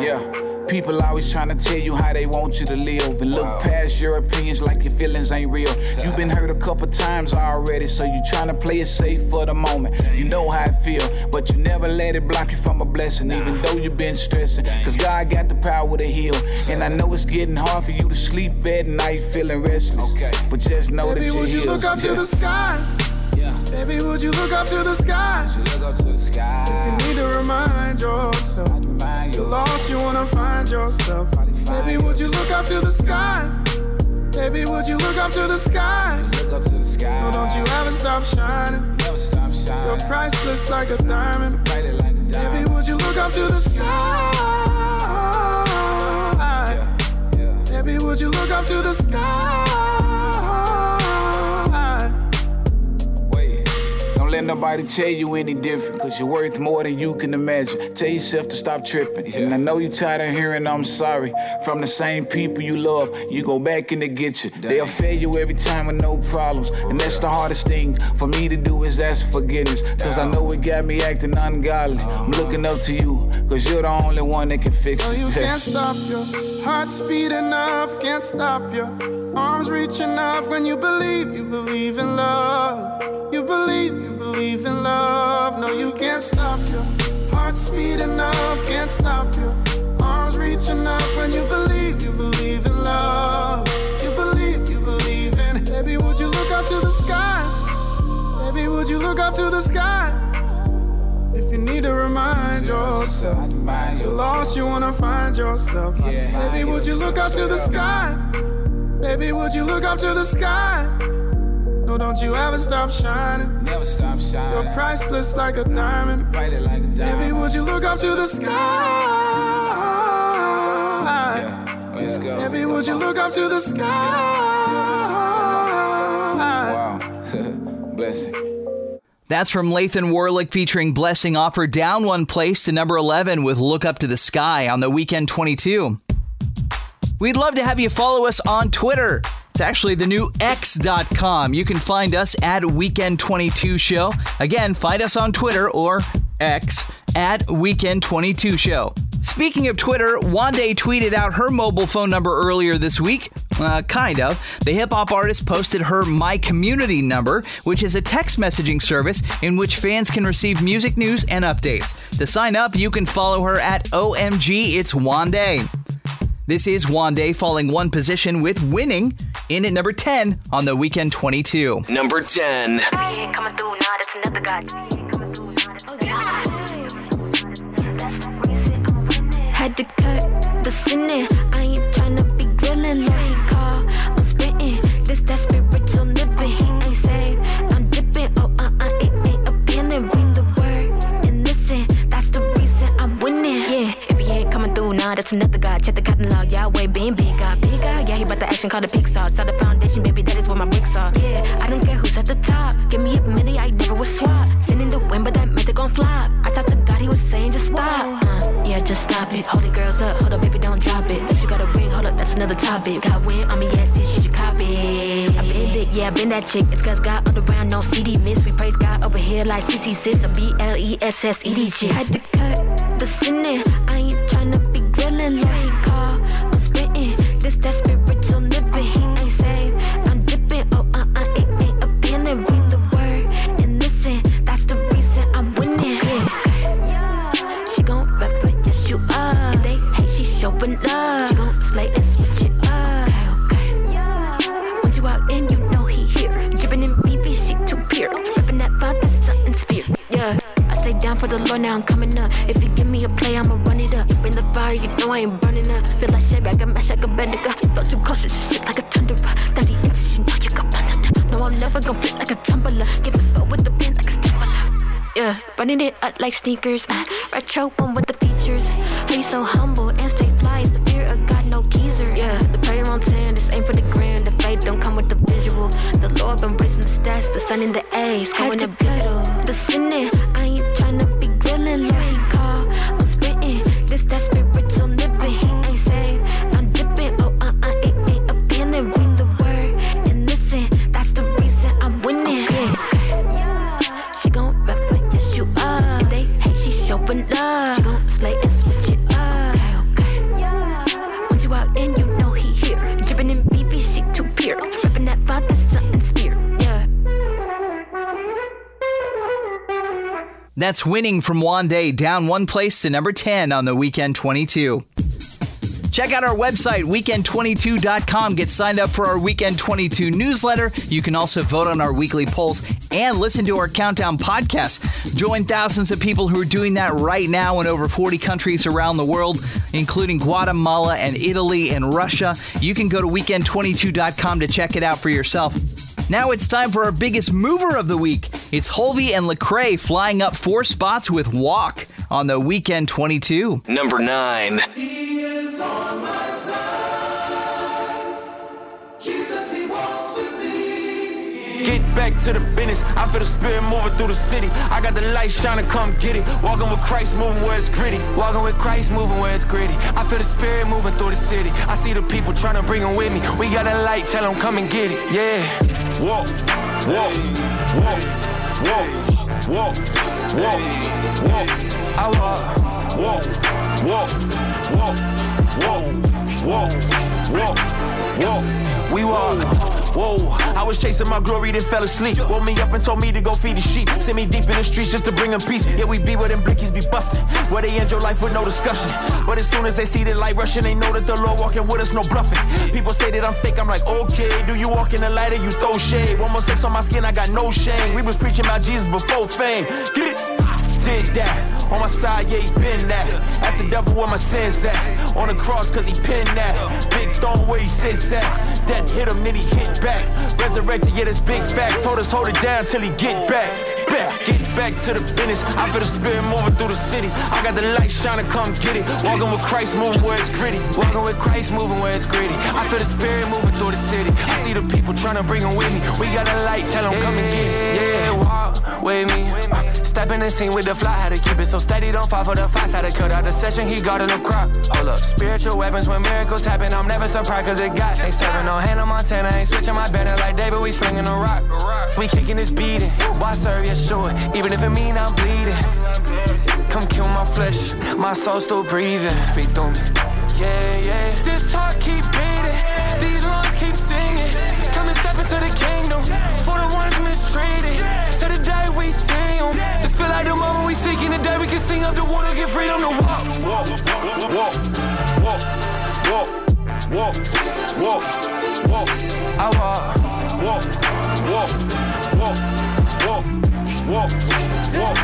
Yeah. People always trying to tell you how they want you to live and look past your opinions like your feelings ain't real. You've been hurt a couple times already, so you trying to play it safe for the moment. You know how it feel, but you never let it block you from a blessing, even though you've been stressing. Cause God got the power to heal. And I know it's getting hard for you to sleep at night feeling restless. But just know Baby, that you're would you look up to the sky? Baby, would you look up to the sky? Would you look up to the sky? If you need to remind yourself, you're lost, you wanna find yourself. Baby, would you look up to the sky? Baby, would you look up to the sky? look up to the No, don't you ever stop shining. You're priceless like a diamond. Baby, would you look up to the sky? Baby, would you look up to the sky? Let nobody tell you any different, cause you're worth more than you can imagine. Tell yourself to stop tripping. And I know you're tired of hearing I'm sorry from the same people you love. You go back and they get you. They'll fail you every time with no problems. And that's the hardest thing for me to do is ask forgiveness. Cause I know it got me acting ungodly. I'm uh-huh. looking up to you, cause you're the only one that can fix No, it. you can't stop your heart speeding up, can't stop your arms reaching up when you believe, you believe in love. You believe, you believe in love. No, you can't stop your heart speeding up, can't stop your arms reaching up when you believe, you believe in love. You believe, you believe in. Baby, would you look up to the sky? Baby, would you look up to the sky? If you need to remind yourself, you're lost, you wanna find yourself. Baby, would you look up to the sky? Baby, would you look up to the sky? No, don't you ever stop shining. Never stop shining. You're priceless like a diamond. Brighter like a diamond. Baby, would you look up to the sky? Let's go. Baby, would you look up to the sky? Wow. Blessing. That's from Lathan Warlick featuring Blessing Offor down one place to number 11 with Look Up to the Sky on the weekend 22. We'd love to have you follow us on Twitter. It's actually the new X.com. You can find us at Weekend22 Show. Again, find us on Twitter or X at Weekend22 Show. Speaking of Twitter, Wande tweeted out her mobile phone number earlier this week. Uh, kind of. The hip hop artist posted her My Community number, which is a text messaging service in which fans can receive music news and updates. To sign up, you can follow her at OMG It's Wande. This is Wande falling one position with winning in at number 10 on the weekend 22. Number 10. Had to cut the sinning. I ain't tryna be grilling like he call. I'm spitting this that another God. Check the catalog. Yahweh being big God, big God. Yeah, he brought the action, called the Pixar. Saw the foundation, baby, that is where my bricks are. Yeah, I don't care who's at the top. Give me a minute, I never was swap. Sending the wind, but that they gon' flop. I talked to God, he was saying just stop. Uh, yeah, just stop it. Hold it, girls up. Hold up, baby, don't drop it. Unless you got a ring, hold up, that's another topic. Got win on me, yes, this you should copy. I been it, yeah, I been that chick. It's cause God around, no CD miss. We praise God over here like CC sis, the B L E S S E D. Had to cut the sinning. I ain't love. She gon' slay and switch it up. Okay, okay. Once you out in, you know he here. Drippin' in BB, she too pure. Rippin' that vibe, that's something spirit. Yeah. I stay down for the Lord, now I'm coming up. If you give me a play, I'ma run it up. Bring the fire, you know I ain't burning up. Feel like shit, I can mash like a Bendigo. Flow too it's shit like a thunderer. 30 inches, you know you got thunder. No, I'm never gonna flip like a tumbler. Give a spell with the pen like a Timberland. Yeah, running it up like sneakers. Retro one with the features. How so humble and stay sun in the A's, going to digital. The sinning, That's winning from Wande, down one place to number 10 on the weekend 22. Check out our website, weekend22.com. Get signed up for our Weekend 22 newsletter. You can also vote on our weekly polls and listen to our Countdown podcast. Join thousands of people who are doing that right now in over 40 countries around the world, including Guatemala and Italy and Russia. You can go to weekend22.com to check it out for yourself. Now it's time for our biggest mover of the week. It's Hulvey and Lecrae flying up four spots with Walk on the Weekend 22. Number 9. Back to the business. I feel the spirit moving through the city. I got the light shining, come get it. Walking with Christ, moving where it's gritty. Walking with Christ, moving where it's gritty. I feel the spirit moving through the city. I see the people trying to bring them with me. We got a light, tell them come and get it. Yeah. Walk, walk, walk, walk, walk, walk, walk. I walk, walk, walk, walk, walk, walk, walk, walk. We walk. Whoa, I was chasing my glory, then fell asleep. Woke me up and told me to go feed the sheep. Sent me deep in the streets just to bring them peace. Yeah, we be where them blickies be busting. Where they end your life with no discussion. But as soon as they see the light rushing, they know that the Lord walking with us, no bluffing. People say that I'm fake, I'm like, okay. Do you walk in the light or you throw shade? One more sex on my skin, I got no shame. We was preaching about Jesus before fame. Get it? Did that. On my side, yeah, he been that. That's the devil where my sins at. On the cross, cause he pinned that. Big throne where he sits at. Death hit him, then he hit back. Resurrected, yeah, that's big facts. Told us hold it down till he get back. Back, get back to the business. I feel the spirit moving through the city. I got the light shining, come get it. Walking with Christ, moving where it's gritty. Walking with Christ, moving where it's gritty. I feel the spirit moving through the city. I see the people trying to bring them with me. We got a light, tell them come and get it. Yeah, walk with me. Uh, step in the scene with the fly, how to keep it so steady, don't fall for the fast. how to cut out the session, he got in the crop. Hold up, spiritual weapons when miracles happen. I'm never surprised cause it got. Ain't serving no Hannah Montana, ain't switching my banner like David, we slinging a rock. We kicking this beating. Why serve Yeshua? Even if it mean I'm bleeding. Come kill my flesh, my soul still breathing. Speak through me. Yeah, yeah. This heart keep beating, these lungs keep singing. Come and step into the kingdom for the ones mistreated. To the day we see them. This feel like the moment we seeking the day we can sing up the water, get freedom to walk. Walk, walk, walk, walk, walk, walk, walk, walk. I walk, walk, walk, walk, walk, walk, walk,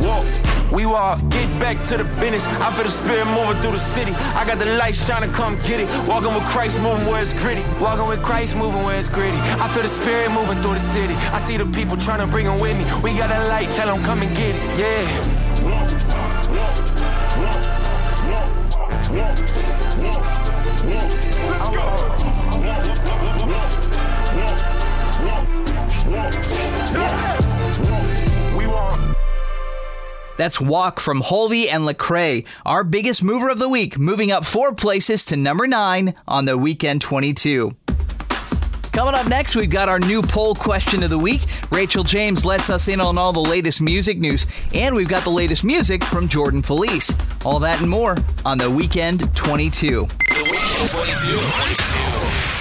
walk. We walk. Get back to the business. I feel the spirit moving through the city. I got the light shining, come get it. Walking with Christ, moving where it's gritty. Walking with Christ, moving where it's gritty. I feel the spirit moving through the city. I see the people trying to bring them with me. We got a light, tell them come and get it. Yeah. That's Walk from Hulvey and Lecrae, our biggest mover of the week, moving up four places to number nine on the Weekend 22. Coming up next, we've got our new poll question of the week. Rachel James lets us in on all the latest music news, and we've got the latest music from Jordan Feliz. All that and more on the Weekend 22. The Weekend 22. 22.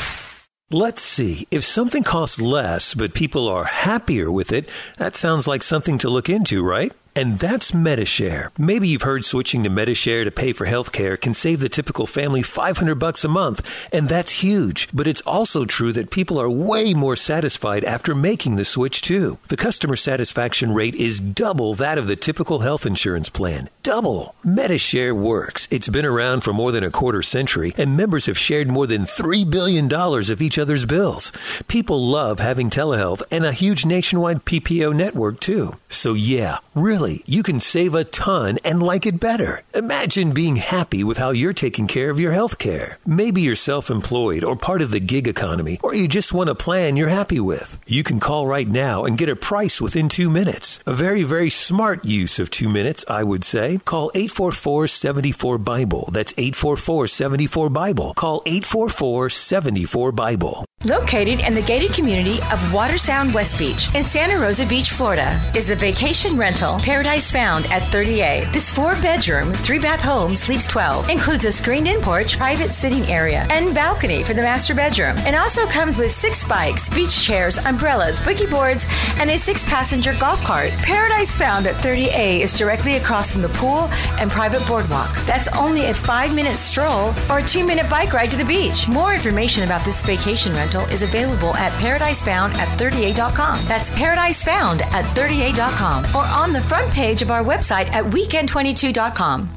Let's see. If something costs less, but people are happier with it, that sounds like something to look into, right? And that's Medishare. Maybe you've heard switching to Medishare to pay for healthcare can save the typical family 500 bucks a month, and that's huge. But it's also true that people are way more satisfied after making the switch too. The customer satisfaction rate is double that of the typical health insurance plan. Double. Medishare works. It's been around for more than a quarter century, and members have shared more than $3 billion of each other's bills. People love having telehealth and a huge nationwide PPO network too. So yeah, really, you can save a ton and like it better. Imagine being happy with how you're taking care of your health care. Maybe you're self employed or part of the gig economy, or you just want a plan you're happy with. You can call right now and get a price within two minutes. A very, very smart use of two minutes, I would say. Call 844 74 Bible. That's 844 74 Bible. Call 844 74 Bible. Located in the gated community of Watersound West Beach in Santa Rosa Beach, Florida, is the vacation rental Paradise Found at 30A. This four bedroom, three bath home sleeps 12, includes a screened in porch, private sitting area, and balcony for the master bedroom. And also comes with six bikes, beach chairs, umbrellas, boogie boards, and a six passenger golf cart. Paradise Found at 30A is directly across from the pool and private boardwalk. That's only a five minute stroll or a two minute bike ride to the beach. More information about this vacation rental is available at paradisefound at 30a.com. That's paradisefound at 30a.com or on the front page of our website at weekend22.com.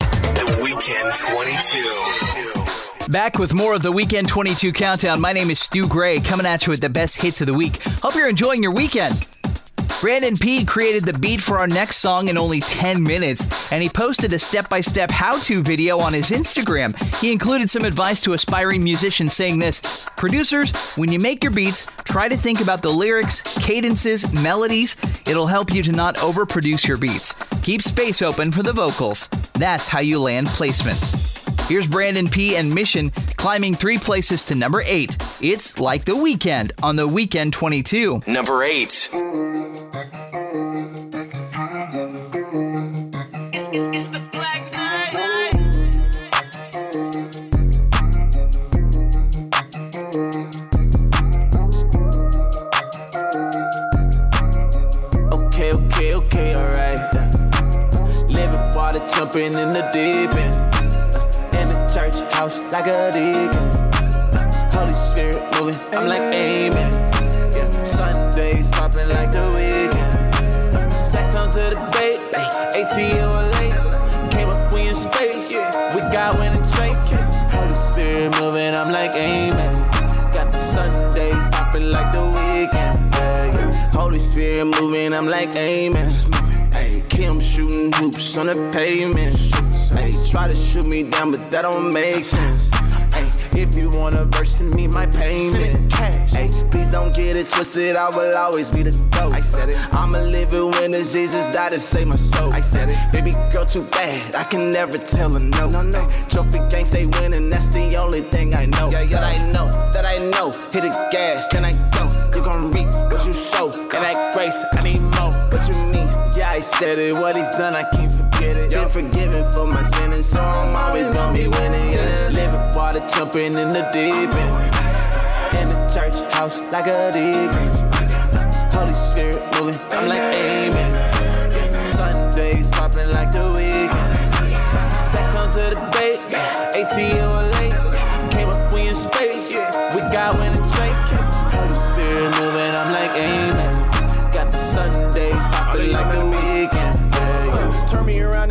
The Weekend 22. Back with more of the Weekend 22 Countdown. My name is Stu Gray, coming at you with the best hits of the week. Hope you're enjoying your weekend. Brandon P created the beat for our next song in only 10 minutes, and he posted a step by step how to video on his Instagram. He included some advice to aspiring musicians saying this Producers, when you make your beats, try to think about the lyrics, cadences, melodies. It'll help you to not overproduce your beats. Keep space open for the vocals. That's how you land placements. Here's Brandon P and Mission climbing three places to number eight. It's like the weekend on the Weekend 22. Number 8. Okay, okay, okay, alright. Living water, jumping in the deep end. House, like a deacon. Holy Spirit moving, I'm like amen. Yeah. Sundays popping like the weekend. Sacked on to the bait, ATL late. Came up, we in space. We got winning traits. Holy Spirit moving, I'm like, amen. Got the Sundays popping like the weekend. Yeah, yeah. Holy Spirit moving, I'm like, amen. Kim shooting hoops on the pavement. Hey, try to shoot me down, but that don't make sense. Hey, if you want a verse, send me my payment. Hey, please don't get it twisted. I will always be the GOAT. I said it. I'ma live it when it's Jesus died to save my soul. I said it. Baby girl, too bad. I can never tell her no. No, no. Trophy gang stay winning. That's the only thing I know. Yeah, yeah. That I know. That I know. Hit the gas, then I go. You gon' reap what you sow. And that grace, I need more. What you mean? Yeah, I said it. What he's done, I can't forget it. Been forgiven for my sin, and so I'm always gonna be winning. Yeah. Living water, jumping in the deep end. In the church house, like a deacon. Holy Spirit moving, I'm like amen. Sundays popping like the weekend. Sacked onto the bait, ATL late. Came up, we in space. We got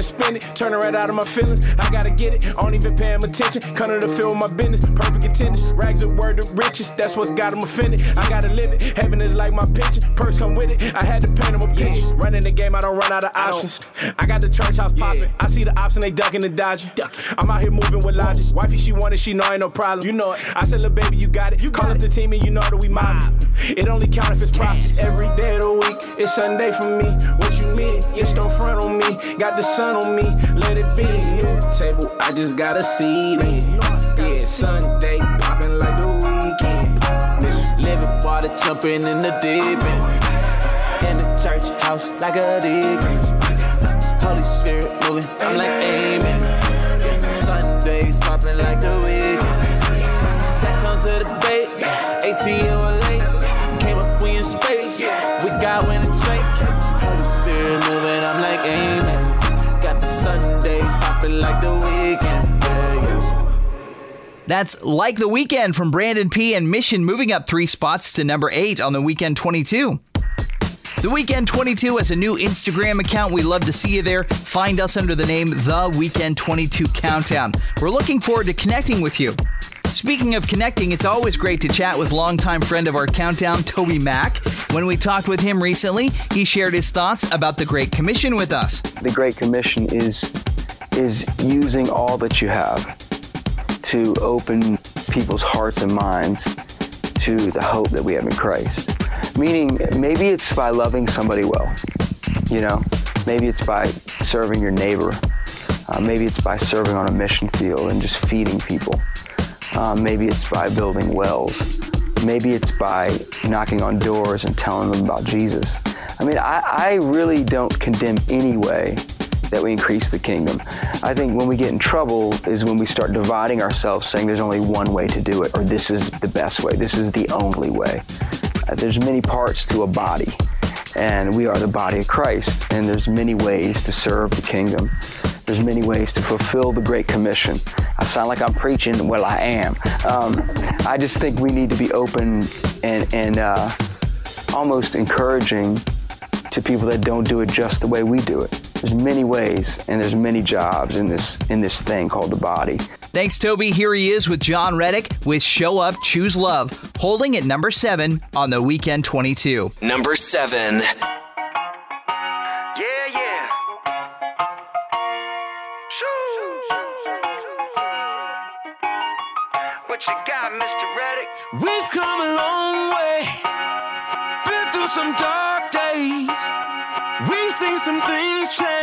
spin it, turn it right out of my feelings. I gotta get it, I don't even pay him attention. To the field with my business, perfect attendance. Rags of word to riches, that's what's got him offended. I gotta live it, heaven is like my pension. Purse come with it, I had to paint him a picture. Running the game, I don't run out of options. I got the church house popping, I see the option, they ducking and dodging. I'm out here moving with logic. Wifey, she want it, she know ain't no problem. You know it. I said, little baby, you got it. You call up the team and you know that we mob. It only count if it's profit. Every day of the week, it's Sunday for me. What you mean? Yes, don't front on me. Got the sun on me, let it be. New table, I just got a seat in. Yeah, Sunday popping like the weekend. Living water, jumping in the deep end. In the church house, like a deacon. Holy Spirit moving, I'm like amen. Sundays popping like the weekend. Like the weekend. Yeah, yeah. That's Like the Weekend from Brandon P. and Mission moving up three spots to number eight on the Weekend 22. The Weekend 22 has a new Instagram account. We love to see you there. Find us under the name The Weekend 22 Countdown. We're looking forward to connecting with you. Speaking of connecting, it's always great to chat with longtime friend of our countdown, Toby Mac. When we talked with him recently, he shared his thoughts about the Great Commission with us. The Great Commission is is using all that you have to open people's hearts and minds to the hope that we have in Christ. Meaning, maybe it's by loving somebody well, you know, maybe it's by serving your neighbor, uh, maybe it's by serving on a mission field and just feeding people, uh, maybe it's by building wells, maybe it's by knocking on doors and telling them about Jesus. I mean, I, I really don't condemn any way that we increase the kingdom. I think when we get in trouble is when we start dividing ourselves, saying there's only one way to do it, or this is the best way, this is the only way. Uh, there's many parts to a body, and we are the body of Christ, and there's many ways to serve the kingdom. There's many ways to fulfill the Great Commission. I sound like I'm preaching. Well, I am. Um, I just think we need to be open and, and uh, almost encouraging to people that don't do it just the way we do it. There's many ways and there's many jobs in this in this thing called the body. Thanks, Toby. Here he is with Jon Reddick with Show Up, Choose Love, holding at number seven on the Weekend 22. Number seven. Yeah, yeah. What you got, Mr. Reddick? We've come a long way, been through some dark days. We've seen some things change, and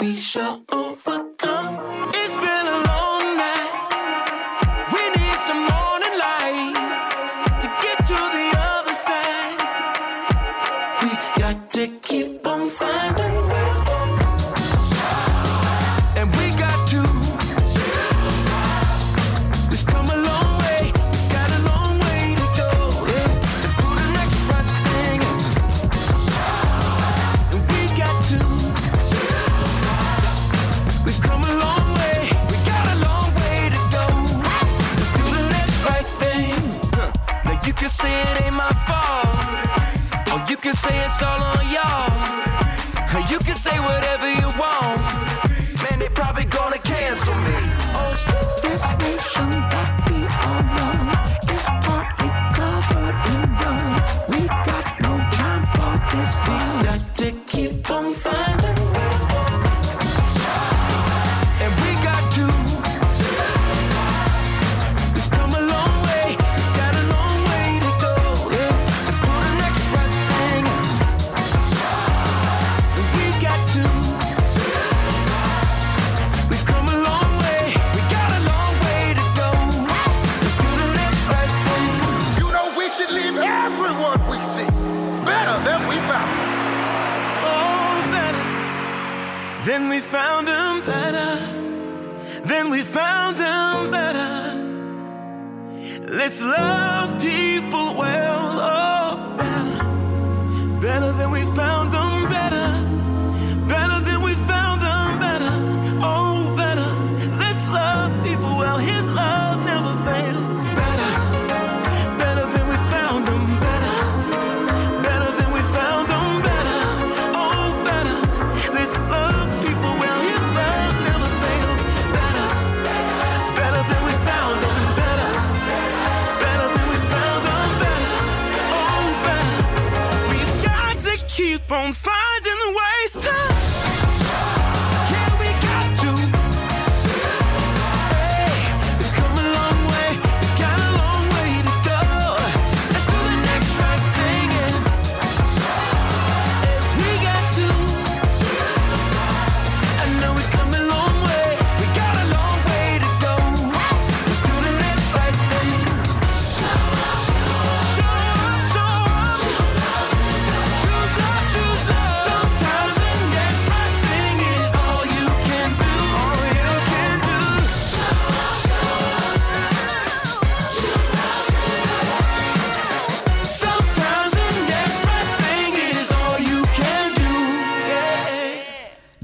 we shall can say it's all on y'all. You can say whatever you want. Man, they probably gonna cancel me. Oh, This nation than we found them. Better than we found them. Better. Let's love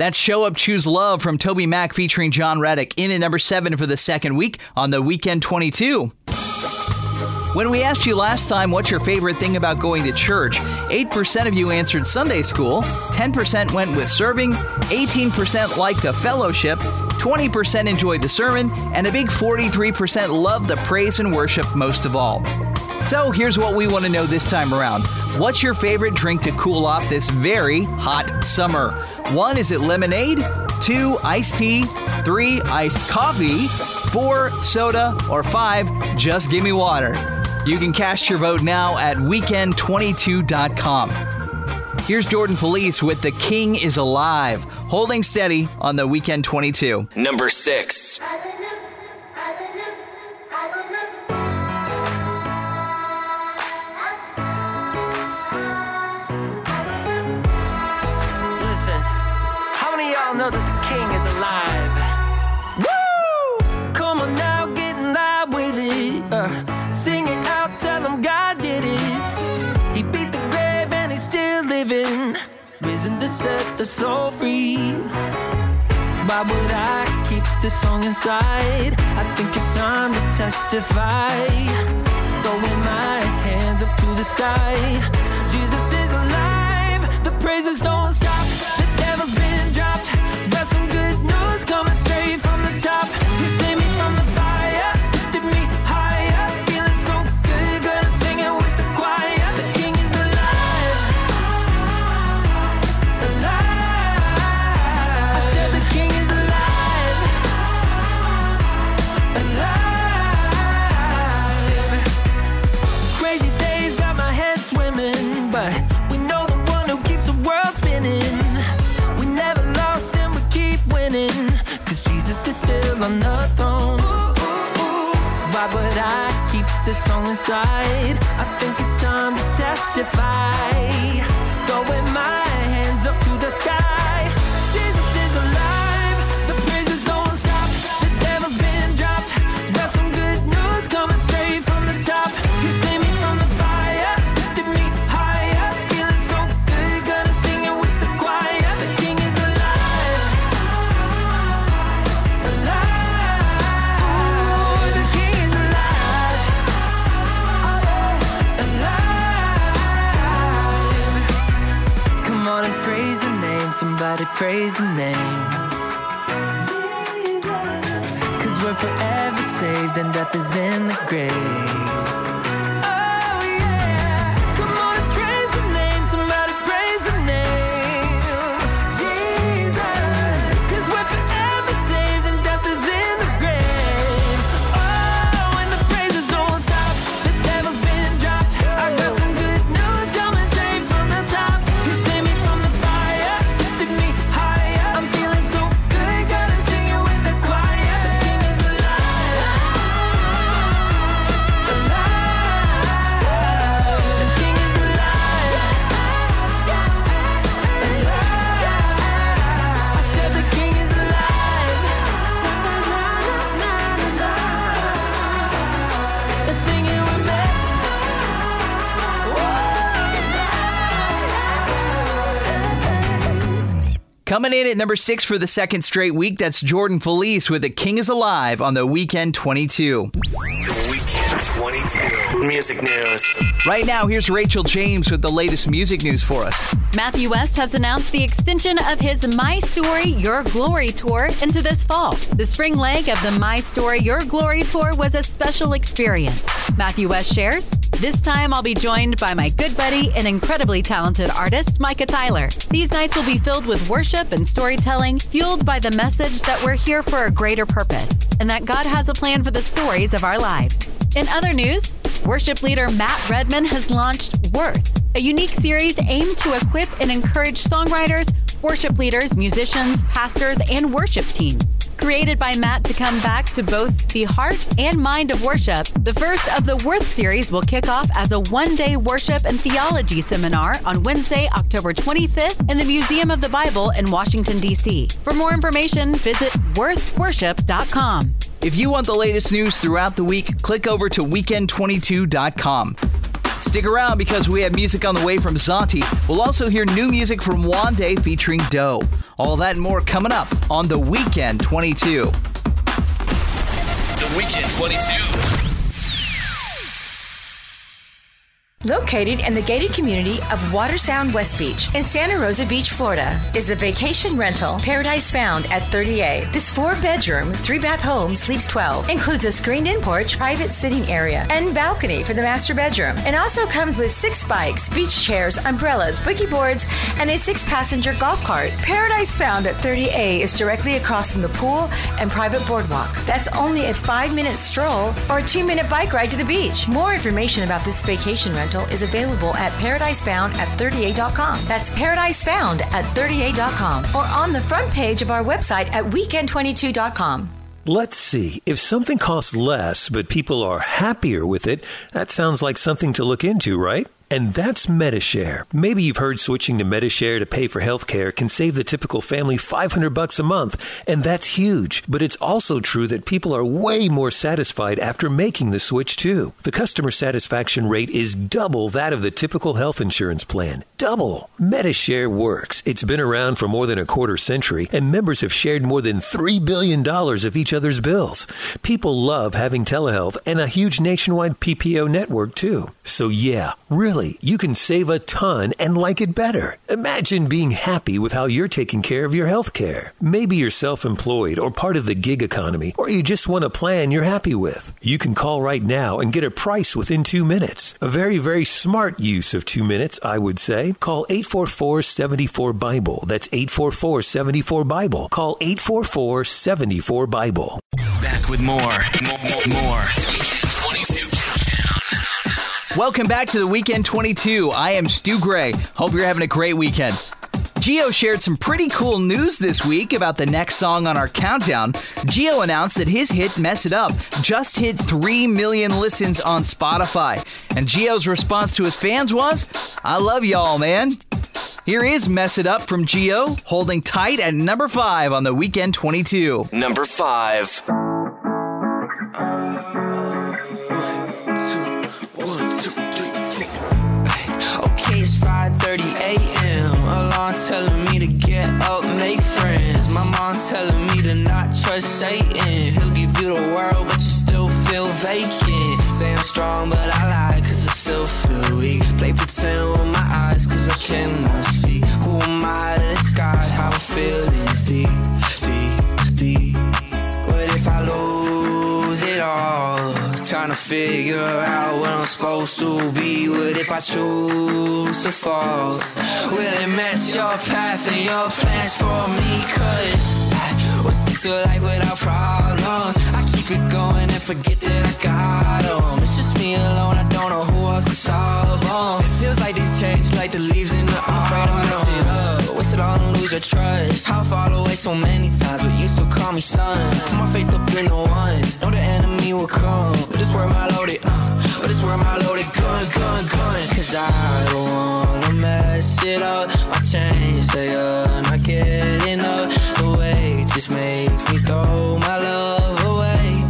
That's Show Up Choose Love from Toby Mac featuring Jon Reddick in at number seven for the second week on the Weekend 22. When we asked you last time what's your favorite thing about going to church, 8% of you answered Sunday school, 10% went with serving, 18% liked the fellowship, 20% enjoyed the sermon, and a big 43% loved the praise and worship most of all. So here's what we want to know this time around. What's your favorite drink to cool off this very hot summer? One, is it lemonade? Two, iced tea? Three, iced coffee? Four, soda? Or five, just give me water? You can cast your vote now at weekend22.com. Here's Jordan Feliz with The King is Alive, holding steady on the Weekend 22. Number six. The soul free. Why would I keep this song inside? I think it's time to testify. Throwing my hands up to the sky. Jesus is alive. The praises don't stop. Inside? I think it's time to testify. The name. Cause we're forever saved and death is in the grave. Coming in at number six for the second straight week, that's Jordan Feliz with The King is Alive on the Weekend 22. The Weekend 22. Music news. Right now, here's Rachel James with the latest music news for us. Matthew West has announced the extension of his My Story, Your Glory tour into this fall. The spring leg of the My Story, Your Glory tour was a special experience. Matthew West shares, This time I'll be joined by my good buddy and incredibly talented artist, Micah Tyler. These nights will be filled with worship and storytelling, fueled by the message that we're here for a greater purpose and that God has a plan for the stories of our lives. In other news, worship leader Matt Redman has launched Worth, a unique series aimed to equip and encourage songwriters, worship leaders, musicians, pastors, and worship teams. Created by Matt to come back to both the heart and mind of worship, the first of the Worth series will kick off as a one day worship and theology seminar on Wednesday, October 25th in the Museum of the Bible in Washington, D.C. For more information, visit worthworship.com. If you want the latest news throughout the week, click over to weekend22.com. Stick around because we have music on the way from Zauntee. We'll also hear new music from Wande featuring Doe. All that and more coming up on the Weekend 22. The Weekend 22. Located in the gated community of Watersound West Beach in Santa Rosa Beach, Florida, is the vacation rental Paradise Found at 30A. This four bedroom, three bath home sleeps 12, includes a screened in porch, private sitting area, and balcony for the master bedroom, and also comes with six bikes, beach chairs, umbrellas, boogie boards, and a six passenger golf cart. Paradise Found at 30A is directly across from the pool and private boardwalk. That's only a five minute stroll or a two minute bike ride to the beach. More information about this vacation rental is available at paradisefound at 30a.com. That's paradisefound at 30a.com or on the front page of our website at weekend22.com. Let's see. If something costs less, but people are happier with it, that sounds like something to look into, right? And that's Medishare. Maybe you've heard switching to Medishare to pay for healthcare can save the typical family 500 bucks a month, and that's huge. But it's also true that people are way more satisfied after making the switch too. The customer satisfaction rate is double that of the typical health insurance plan. Double. Medishare works. It's been around for more than a quarter century, and members have shared more than $3 billion of each other's bills. People love having telehealth and a huge nationwide PPO network too. So yeah, really, you can save a ton and like it better. Imagine being happy with how you're taking care of your health care. Maybe you're self-employed or part of the gig economy, or you just want a plan you're happy with. You can call right now and get a price within two minutes. A very, very smart use of two minutes, I would say. Call 844-74-BIBLE. That's 844-74-BIBLE. Call 844-74-BIBLE. Back with more. More. more, more. Weekend 22 countdown. Welcome back to the Weekend 22. I am Stu Gray. Hope you're having a great weekend. Geo shared some pretty cool news this week about the next song on our countdown. Geo announced that his hit Mess It Up just hit 3 million listens on Spotify. And Geo's response to his fans was, I love y'all, man. Here is Mess It Up from Geo, holding tight at number 5 on the Weekend 22. Number 5. Alarm telling me to get up, make friends. My mom telling me to not trust Satan. He'll give you the world, but you still feel vacant. Say I'm strong, but I lie, cause I still feel weak. Play pretend with my eyes, cause I cannot I'm supposed to be? What if I choose to fall? Will it mess your path and your plans for me? Cause was this a life without problems. I keep it going and forget that I got them. It's just me alone, I don't know who else to solve them. It feels like these change like the leaves in the autumn. I'm afraid to mess it up. Waste it all and lose your trust. How fall away so many times, but you still call me son. Put my faith up in the one. Know the enemy will come. But this word my loaded, uh. But this word my loaded gun, gun, gun. Cause I don't wanna mess it up. My chains say uh, not getting up. The weight just makes me throw my love away.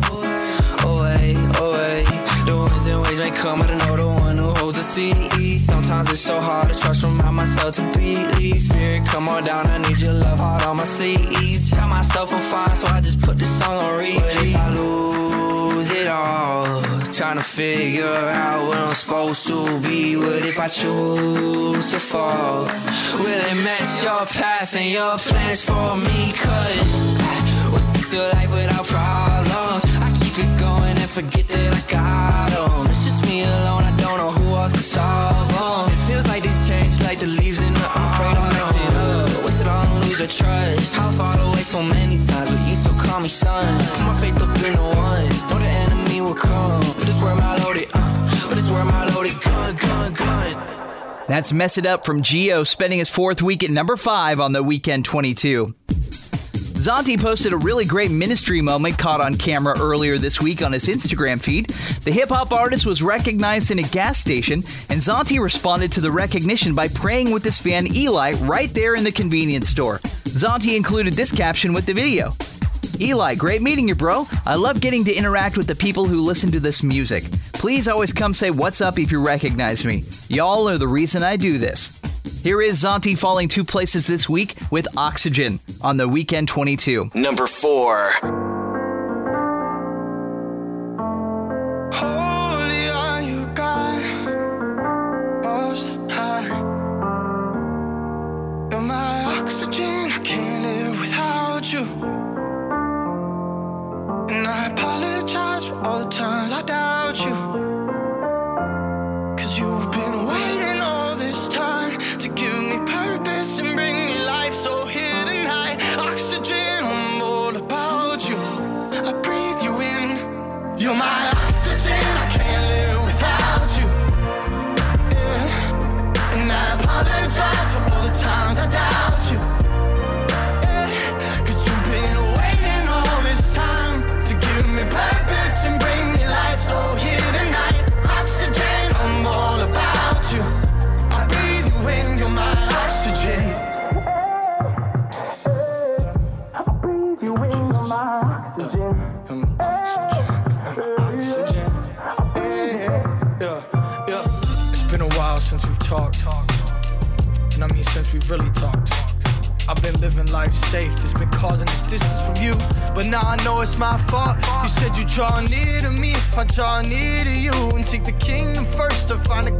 Away, away. The winds and waves may come, I don't know the one who holds the sea. Sometimes it's so hard to trust, remind myself to believe. Spirit, come on down, I need your love hard on my sleeve. Tell myself I'm fine, so I just put this song on repeat. What if I lose it all? Trying to figure out what I'm supposed to be. What if I choose to fall? Will it mess your path and your plans for me? Cause was this a life without problems? I keep it going and forget that I got them. It's just me alone, I don't know who else to solve like the leaves in the I'm afraid to mess it up. Waste it all and lose your trust. Away so many times, but you still call me son. Put my faith up in the one. Know the enemy will come. But it's where my loaded, uh. But it's where my loaded gun, gun, gun. That's Mess It Up from Geo, spending his fourth week at number five on the Weekend 22. Zauntee posted a really great ministry moment caught on camera earlier this week on his Instagram feed. The hip hop artist was recognized in a gas station, and Zauntee responded to the recognition by praying with his fan Eli right there in the convenience store. Zauntee included this caption with the video. Eli, great meeting you, bro. I love getting to interact with the people who listen to this music. Please always come say what's up if you recognize me. Y'all are the reason I do this. Here is Zauntee falling two places this week with Oxygen on the Weekend 22. Number 4. All the times I doubt you. Cause you've been waiting all this time to give me purpose and bring me life. So here tonight, oxygen, I'm all about you. I breathe you in. You're my draw near to me if I draw near to you. And seek the kingdom first to find a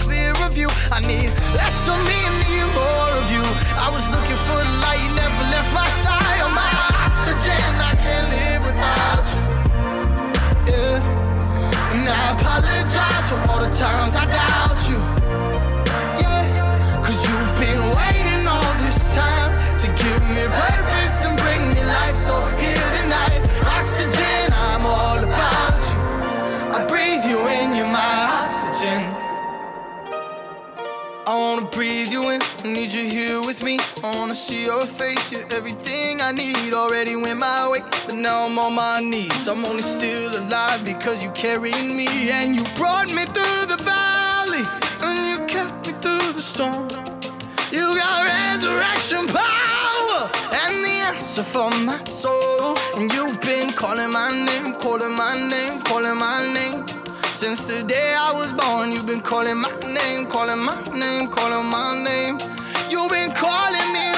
your face, you're everything I need. Already went my way, but now I'm on my knees. I'm only still alive because you carried me and you brought me through the valley and you kept me through the storm. You got resurrection power and the answer for my soul. And you've been calling my name, calling my name, calling my name. Since the day I was born, you've been calling my name, calling my name, calling my name. You've been calling me,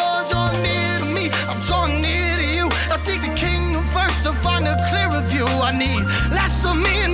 find a clearer view. I need less of me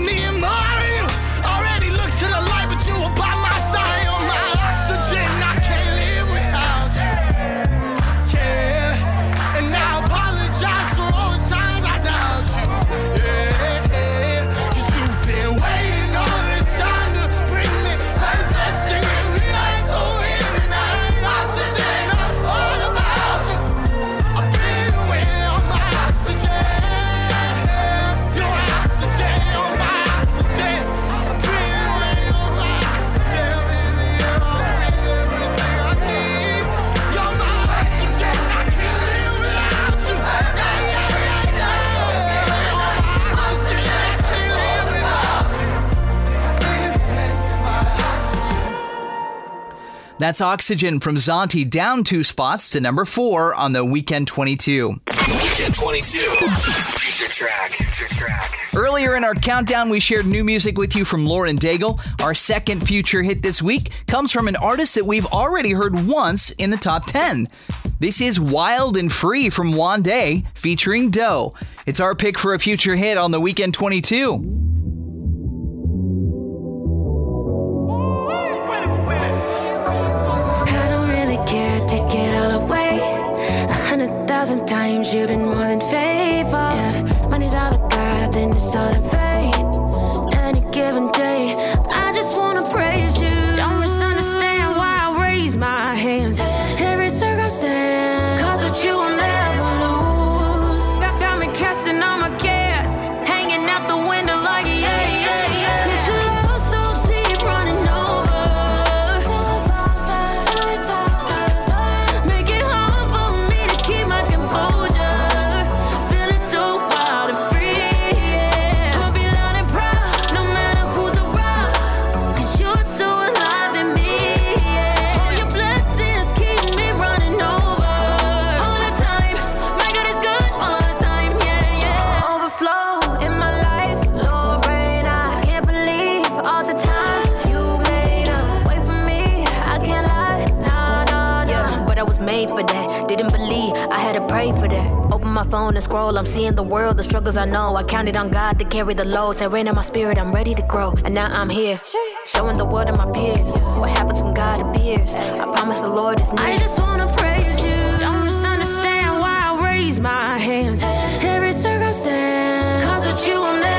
That's Oxygen from Zauntee down two spots to number four on the Weekend 22. Weekend 22. Future track. Future track. Earlier in our countdown, we shared new music with you from Lauren Daigle. Our second future hit this week comes from an artist that we've already heard once in the top 10. This is Wild and Free from Wande featuring Doe. It's our pick for a future hit on the Weekend 22. Thousand times you've been more than faithful. If money's all I got, then it's all in scroll. The world, the struggles I know. I counted on God to carry the load. Say rain in my spirit, I'm ready to grow. And now I'm here, showing the world and my peers what happens when God appears. I promise the Lord is near. I just wanna praise you. Don't misunderstand why I raise my hands. Every circumstance, cause with you I'll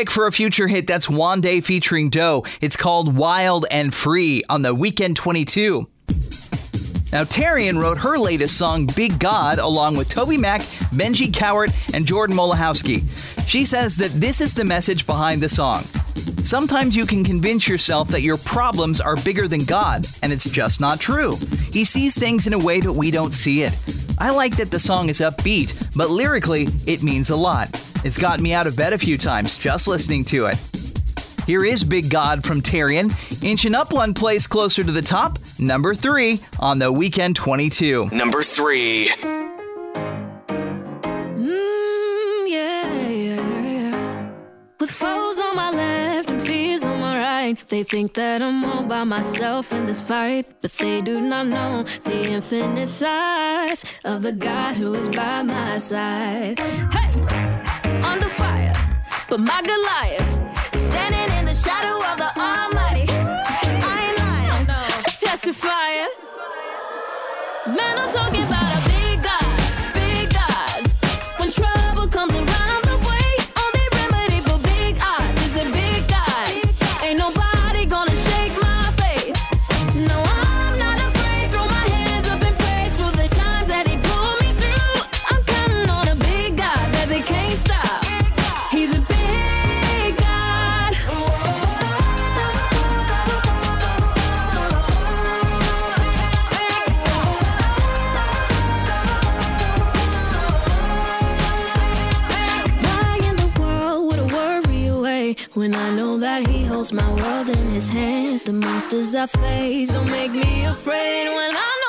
pick for a future hit that's Wande featuring Doe. It's called Wild and Free on the Weekend 22. Now, Tauren wrote her latest song, Big God, along with Toby Mac, Benji Cowart, and Jordan Mohilowski. She says that this is the message behind the song. Sometimes you can convince yourself that your problems are bigger than God, and it's just not true. He sees things in a way that we don't see it. I like that the song is upbeat, but lyrically, it means a lot. It's gotten me out of bed a few times just listening to it. Here is Big God from Tauren, inching up one place closer to the top, number three on the Weekend 22. Number three. Mm, yeah, yeah, yeah. With foes on my left and fears on my right, they think that I'm all by myself in this fight, but they do not know the infinite size of the God who is by my side. Hey, under fire, but my Goliath standing in the shadow of the Almighty. I ain't lying, just testifying. Man, I'm talking about holds my world in His hands? The monsters I face don't make me afraid when I'm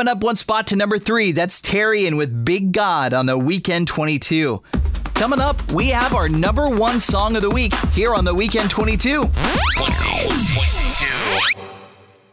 Climbing up one spot to number three, that's Tauren with Big God on the Weekend 22. Coming up, we have our number one song of the week here on the Weekend 22. 22.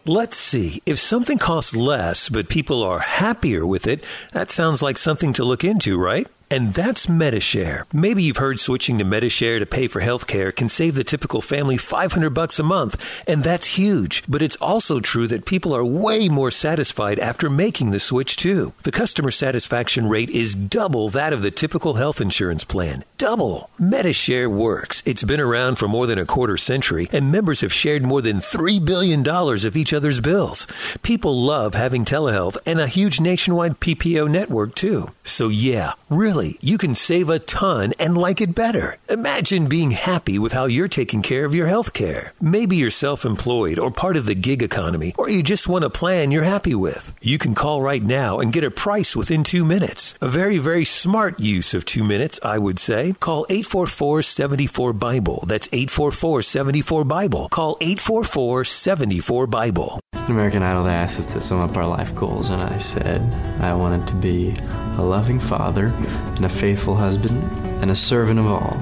Let's see. If something costs less, but people are happier with it, that sounds like something to look into, right? And that's Medishare. Maybe you've heard switching to Medishare to pay for healthcare can save the typical family 500 bucks a month, and that's huge. But it's also true that people are way more satisfied after making the switch too. The customer satisfaction rate is double that of the typical health insurance plan. Double. Medishare works. It's been around for more than a quarter century, and members have shared more than $3 billion of each other's bills. People love having telehealth and a huge nationwide PPO network too. So yeah, really, you can save a ton and like it better. Imagine being happy with how you're taking care of your health care. Maybe you're self employed or part of the gig economy, or you just want a plan you're happy with. You can call right now and get a price within two minutes. A very, very smart use of two minutes, I would say. Call 844 74 Bible. That's 844 74 Bible. Call 844 74 Bible. An American Idol asked us to sum up our life goals, and I said I wanted to be a loving father and a faithful husband and a servant of all.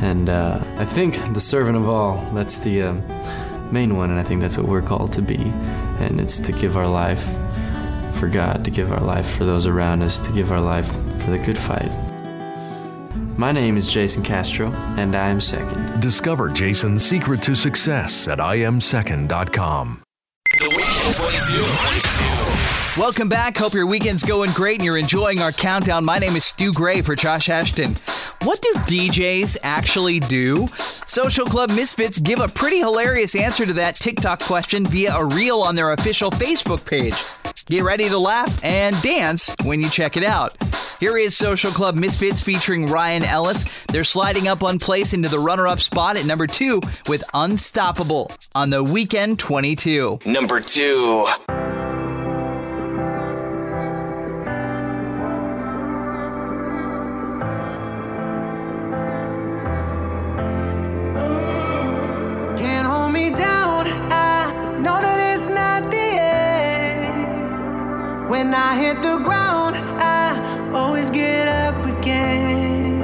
And uh, I think the servant of all, that's the uh, main one, and I think that's what we're called to be. And it's to give our life for God, to give our life for those around us, to give our life for the good fight. My name is Jason Castro, and I am second. Discover Jason's secret to success at iamsecond.com. The Weekend 22. 22. Welcome back. Hope your weekend's going great and you're enjoying our countdown. My name is Stu Gray for Josh Ashton. What do DJs actually do? Social Club Misfits give a pretty hilarious answer to that TikTok question via a reel on their official Facebook page. Get ready to laugh and dance when you check it out. Here is Social Club Misfits featuring Ryan Ellis. They're sliding up one place into the runner up spot at number two with Unstoppable on the Weekend 22. Number two. When I hit the ground, I always get up again.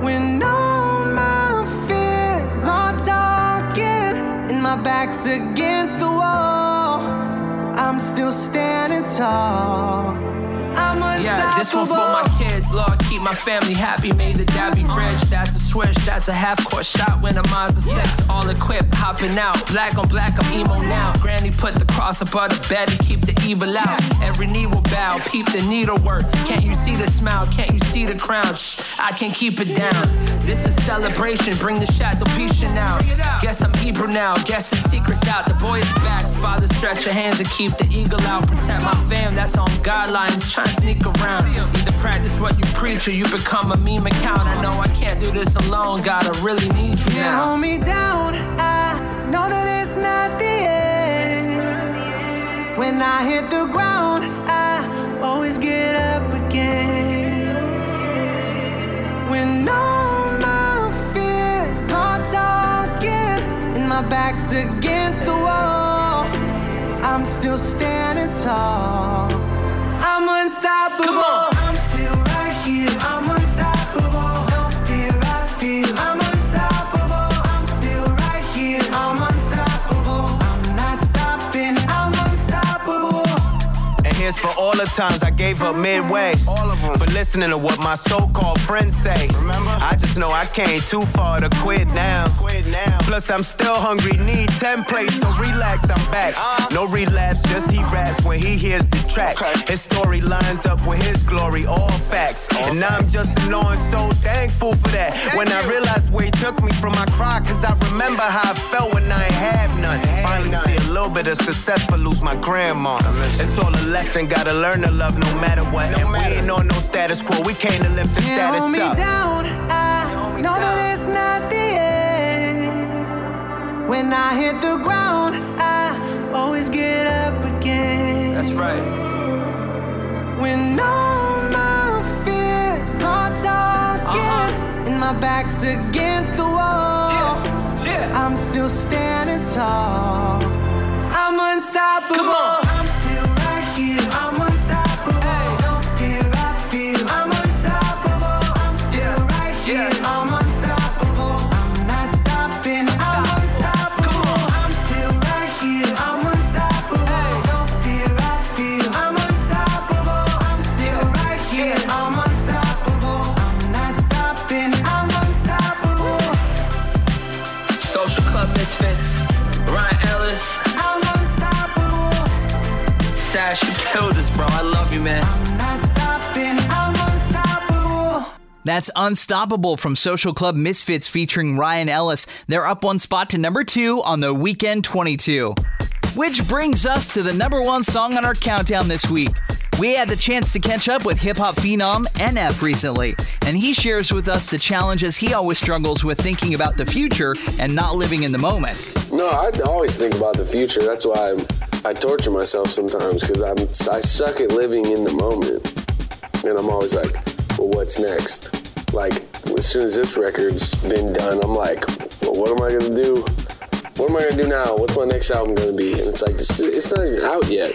When all my fears are talking and my back's against the wall, I'm still standing tall. Yeah, this one for my kids. Lord, keep my family happy. Made the dad be rich. That's a switch. That's a half court shot when a Mazda 6. All equipped, hopping out. Black on black, I'm emo now. Granny put the cross above the bed to keep the evil out. Every knee will bow. Peep the needlework. Can't you see the smile? Can't you see the crown? Shh, I can keep it down. This is celebration. Bring the shadow piece out. Guess I'm Hebrew now. Guess the secret's out. The boy is back. Father, stretch your hands and keep the eagle out. Protect my fam. That's on guidelines. To sneak around. Either practice what you preach or you become a meme account. I know I can't do this alone. God, I really need you now. hold me down. I know that it's not the end. When I hit the ground, I always get up again. When all my fears are talking and my back's against the wall, I'm still standing tall. I'm unstoppable. Come on. I'm still right here. I'm Here's for all the times I gave up midway. All of them. For listening to what my so-called friends say. Remember? I just know I came too far to quit now. Quit now. Plus I'm still hungry, need 10 plates, so relax, I'm back. Uh-huh. No relapse, just he raps when he hears the track. His story lines up with his glory, all facts. and I'm just knowing so thankful for that. when I realized where he took me from, I cried, cause I remember how I felt when I ain't have none. Finally see a little bit of success, but lose my grandma. It's all a lesson, gotta learn to love no matter what. and we ain't on no status quo, we came to lift the Can't status hold me up. down. I know that it's not the end. When I hit the ground, I always get up again. That's right. When all my fears are talking uh-huh. and my back's against the wall, I'm still standing tall. I'm unstoppable. Come on. You, man. Not stopping, I'm unstoppable. That's Unstoppable from Social Club Misfits featuring Ryan Ellis. They're up one spot to number two on the Weekend 22. Which brings us to the number one song on our countdown this week. We had the chance to catch up with hip hop phenom NF recently, and he shares with us the challenges he always struggles with thinking about the future and not living in the moment. No, I always think about the future. That's why I'm, I torture myself sometimes because I'm I suck at living in the moment, and I'm always like, well, what's next? Like as soon as this record's been done, I'm like, well, what am I gonna do? What am I gonna do now? What's my next album gonna be? And it's like this, is- it's not even out yet.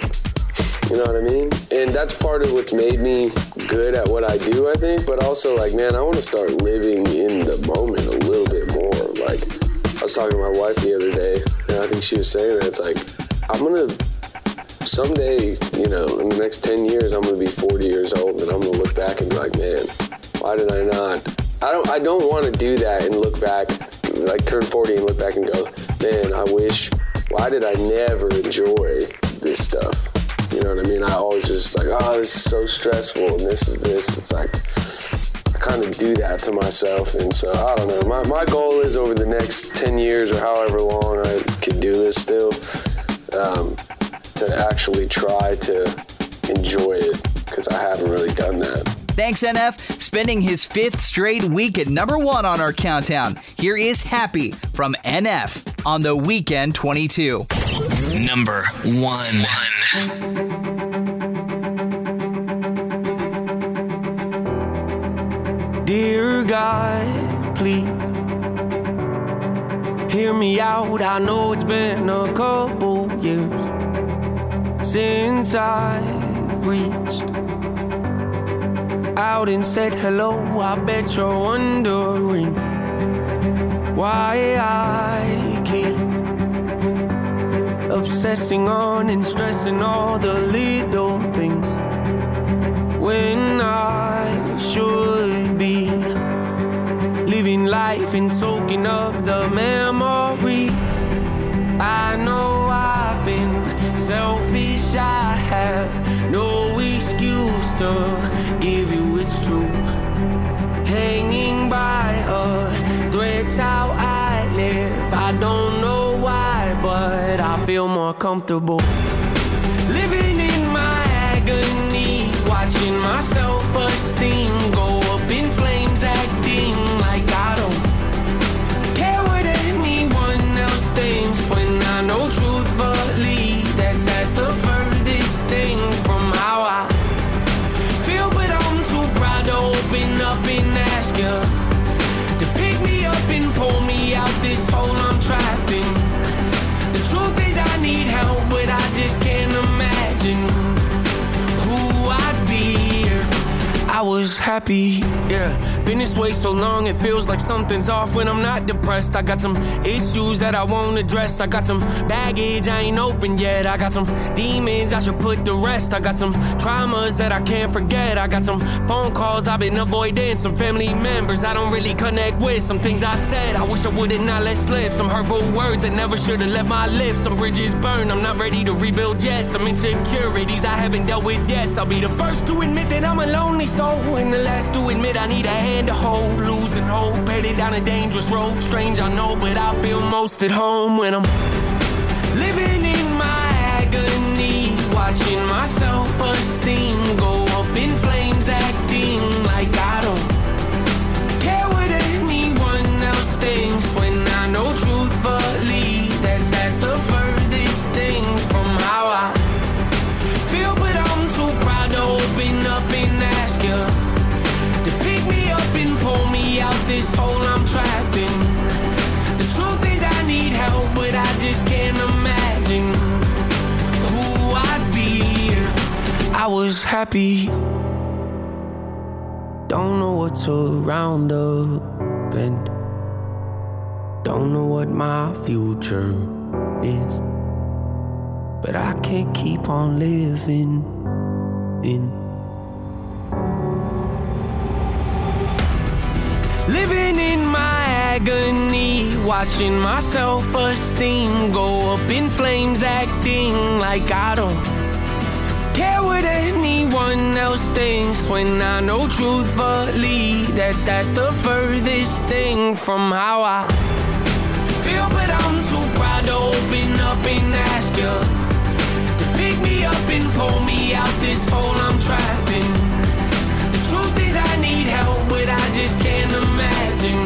You know what I mean? And that's part of what's made me good at what I do, I think. But also, like, man, I want to start living in the moment a little bit more. Like, I was talking to my wife the other day, and I think she was saying that it's like, I'm gonna someday, you know, in the next 10 years, I'm gonna be 40 years old, and I'm gonna look back and be like, man, why did I not? I don't, I don't want to do that and look back, like turn 40 and look back and go, man, I wish. Why did I never enjoy this stuff? You know what I mean? I always just like, oh, this is so stressful, and this is this. It's like I kind of do that to myself, and so I don't know. My my goal is over the next 10 years or however long I can do this still, um, to actually try to enjoy it because I haven't really done that. Thanks, NF. Spending his fifth straight week at number one on our countdown. Here is Happy from NF on the Weekend 22. Number one. one. Dear God, please hear me out. I know it's been a couple years since I've reached out and said hello. I bet you're wondering why I keep obsessing on and stressing all the little things when I should living life and soaking up the memory. I know I've been selfish, I have no excuse to give you it's true. Hanging by a thread's how I live. I don't know why, but I feel more comfortable. Living in my agony, watching my self esteem was happy. Yeah, been this way so long it feels like something's off when I'm not depressed. I got some issues that I won't address. I got some baggage I ain't open yet. I got some demons I should put to rest. I got some traumas that I can't forget. I got some phone calls I've been avoiding. Some family members I don't really connect with. Some things I said I wish I would've not let slip. Some hurtful words that never should've left my lips. Some bridges burned. I'm not ready to rebuild yet. Some insecurities I haven't dealt with yet. I'll be the first to admit that I'm a lonely soul, and the last to admit I need a hand to hold. Losing hope, headed down a dangerous road. Strange, I know, but I feel most at home when I'm living in my agony, watching my self-esteem go was happy. Don't know what's around the bend. Don't know what my future is. But I can't keep on living in. Living in my agony, watching my self esteem go up in flames, acting like I don't care what anyone else thinks when I know truthfully that that's the furthest thing from how I feel. But I'm too proud to open up and ask you to pick me up and pull me out this hole I'm trapped in. The truth is, I need help, but I just can't imagine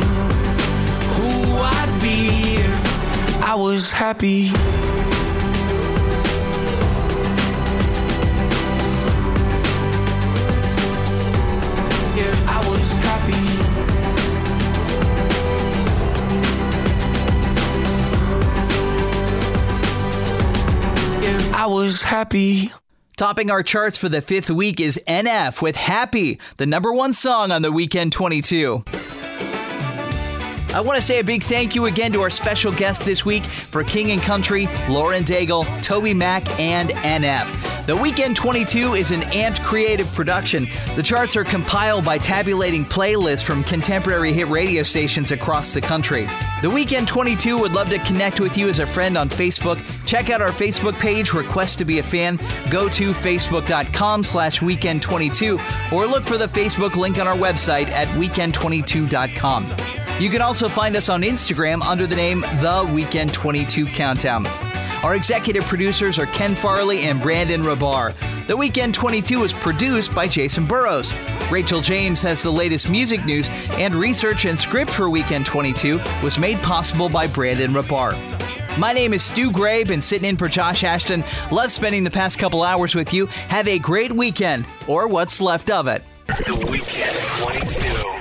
who I'd be if I was happy. Was happy. Topping our charts for the fifth week is NF with Happy, the number one song on the Weekend 22. I want to say a big thank you again to our special guests this week for King and Country, Lauren Daigle, Toby Mac, and NF. The Weekend 22 is an amped creative production. The charts are compiled by tabulating playlists from contemporary hit radio stations across the country. The Weekend 22 would love to connect with you as a friend on Facebook. Check out our Facebook page, Request to be a Fan. Go to facebook.com slash weekend22 or look for the Facebook link on our website at weekend22.com. You can also find us on Instagram under the name The Weekend 22 Countdown. Our executive producers are Ken Farley and Brandon Rabar. The Weekend 22 is produced by Jason Burrows. Rachel James has the latest music news, and research and script for Weekend 22 was made possible by Brandon Rabar. My name is Stu Gray, been sitting in for Josh Ashton. Love spending the past couple hours with you. Have a great weekend, or what's left of it. The Weekend 22.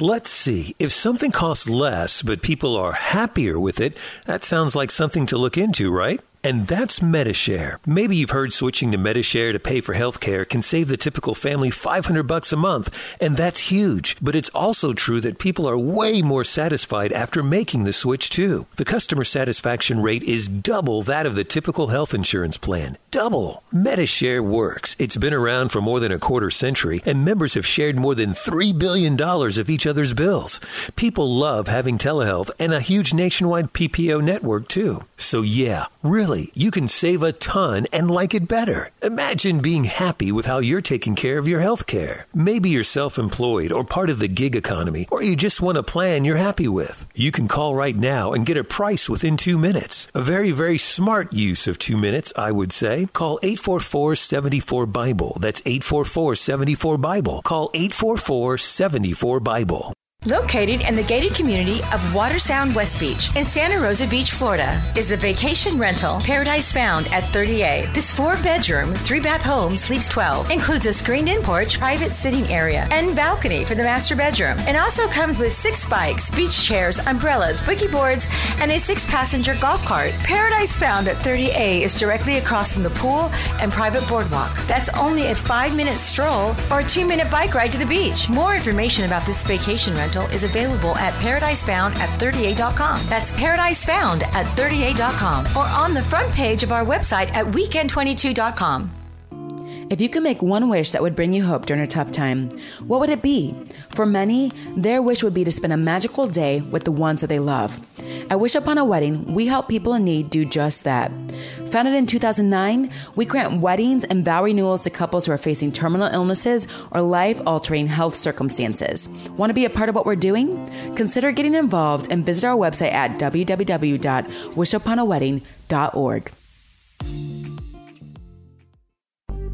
Let's see. If something costs less, but people are happier with it, that sounds like something to look into, right? And that's Medishare. Maybe you've heard switching to Medishare to pay for healthcare can save the typical family 500 bucks a month, and that's huge. But it's also true that people are way more satisfied after making the switch too. The customer satisfaction rate is double that of the typical health insurance plan. Double. Medishare works. It's been around for more than a quarter century, and members have shared more than $3 billion of each other's bills. People love having telehealth and a huge nationwide PPO network too. So yeah, really, you can save a ton and like it better. Imagine being happy with how you're taking care of your health care. Maybe you're self-employed or part of the gig economy, or you just want a plan you're happy with. You can call right now and get a price within two minutes. A very, very smart use of two minutes, I would say. Call 844-74-BIBLE. That's 844-74-BIBLE. Call 844-74-BIBLE. Located in the gated community of Watersound West Beach in Santa Rosa Beach, Florida, is the vacation rental Paradise Found at 30A. This four bedroom, three bath home sleeps 12, includes a screened in porch, private sitting area, and balcony for the master bedroom. It also comes with six bikes, beach chairs, umbrellas, boogie boards, and a six passenger golf cart. Paradise Found at 30A is directly across from the pool and private boardwalk. That's only a five minute stroll or a two minute bike ride to the beach. More information about this vacation rental is available at paradisefound at 30a.com. That's paradisefound at 30a.com or on the front page of our website at weekend22.com. If you could make one wish that would bring you hope during a tough time, what would it be? For many, their wish would be to spend a magical day with the ones that they love. At Wish Upon a Wedding, we help people in need do just that. Founded in 2009, we grant weddings and vow renewals to couples who are facing terminal illnesses or life altering health circumstances. Want to be a part of what we're doing? Consider getting involved and visit our website at www.wishuponawedding.org.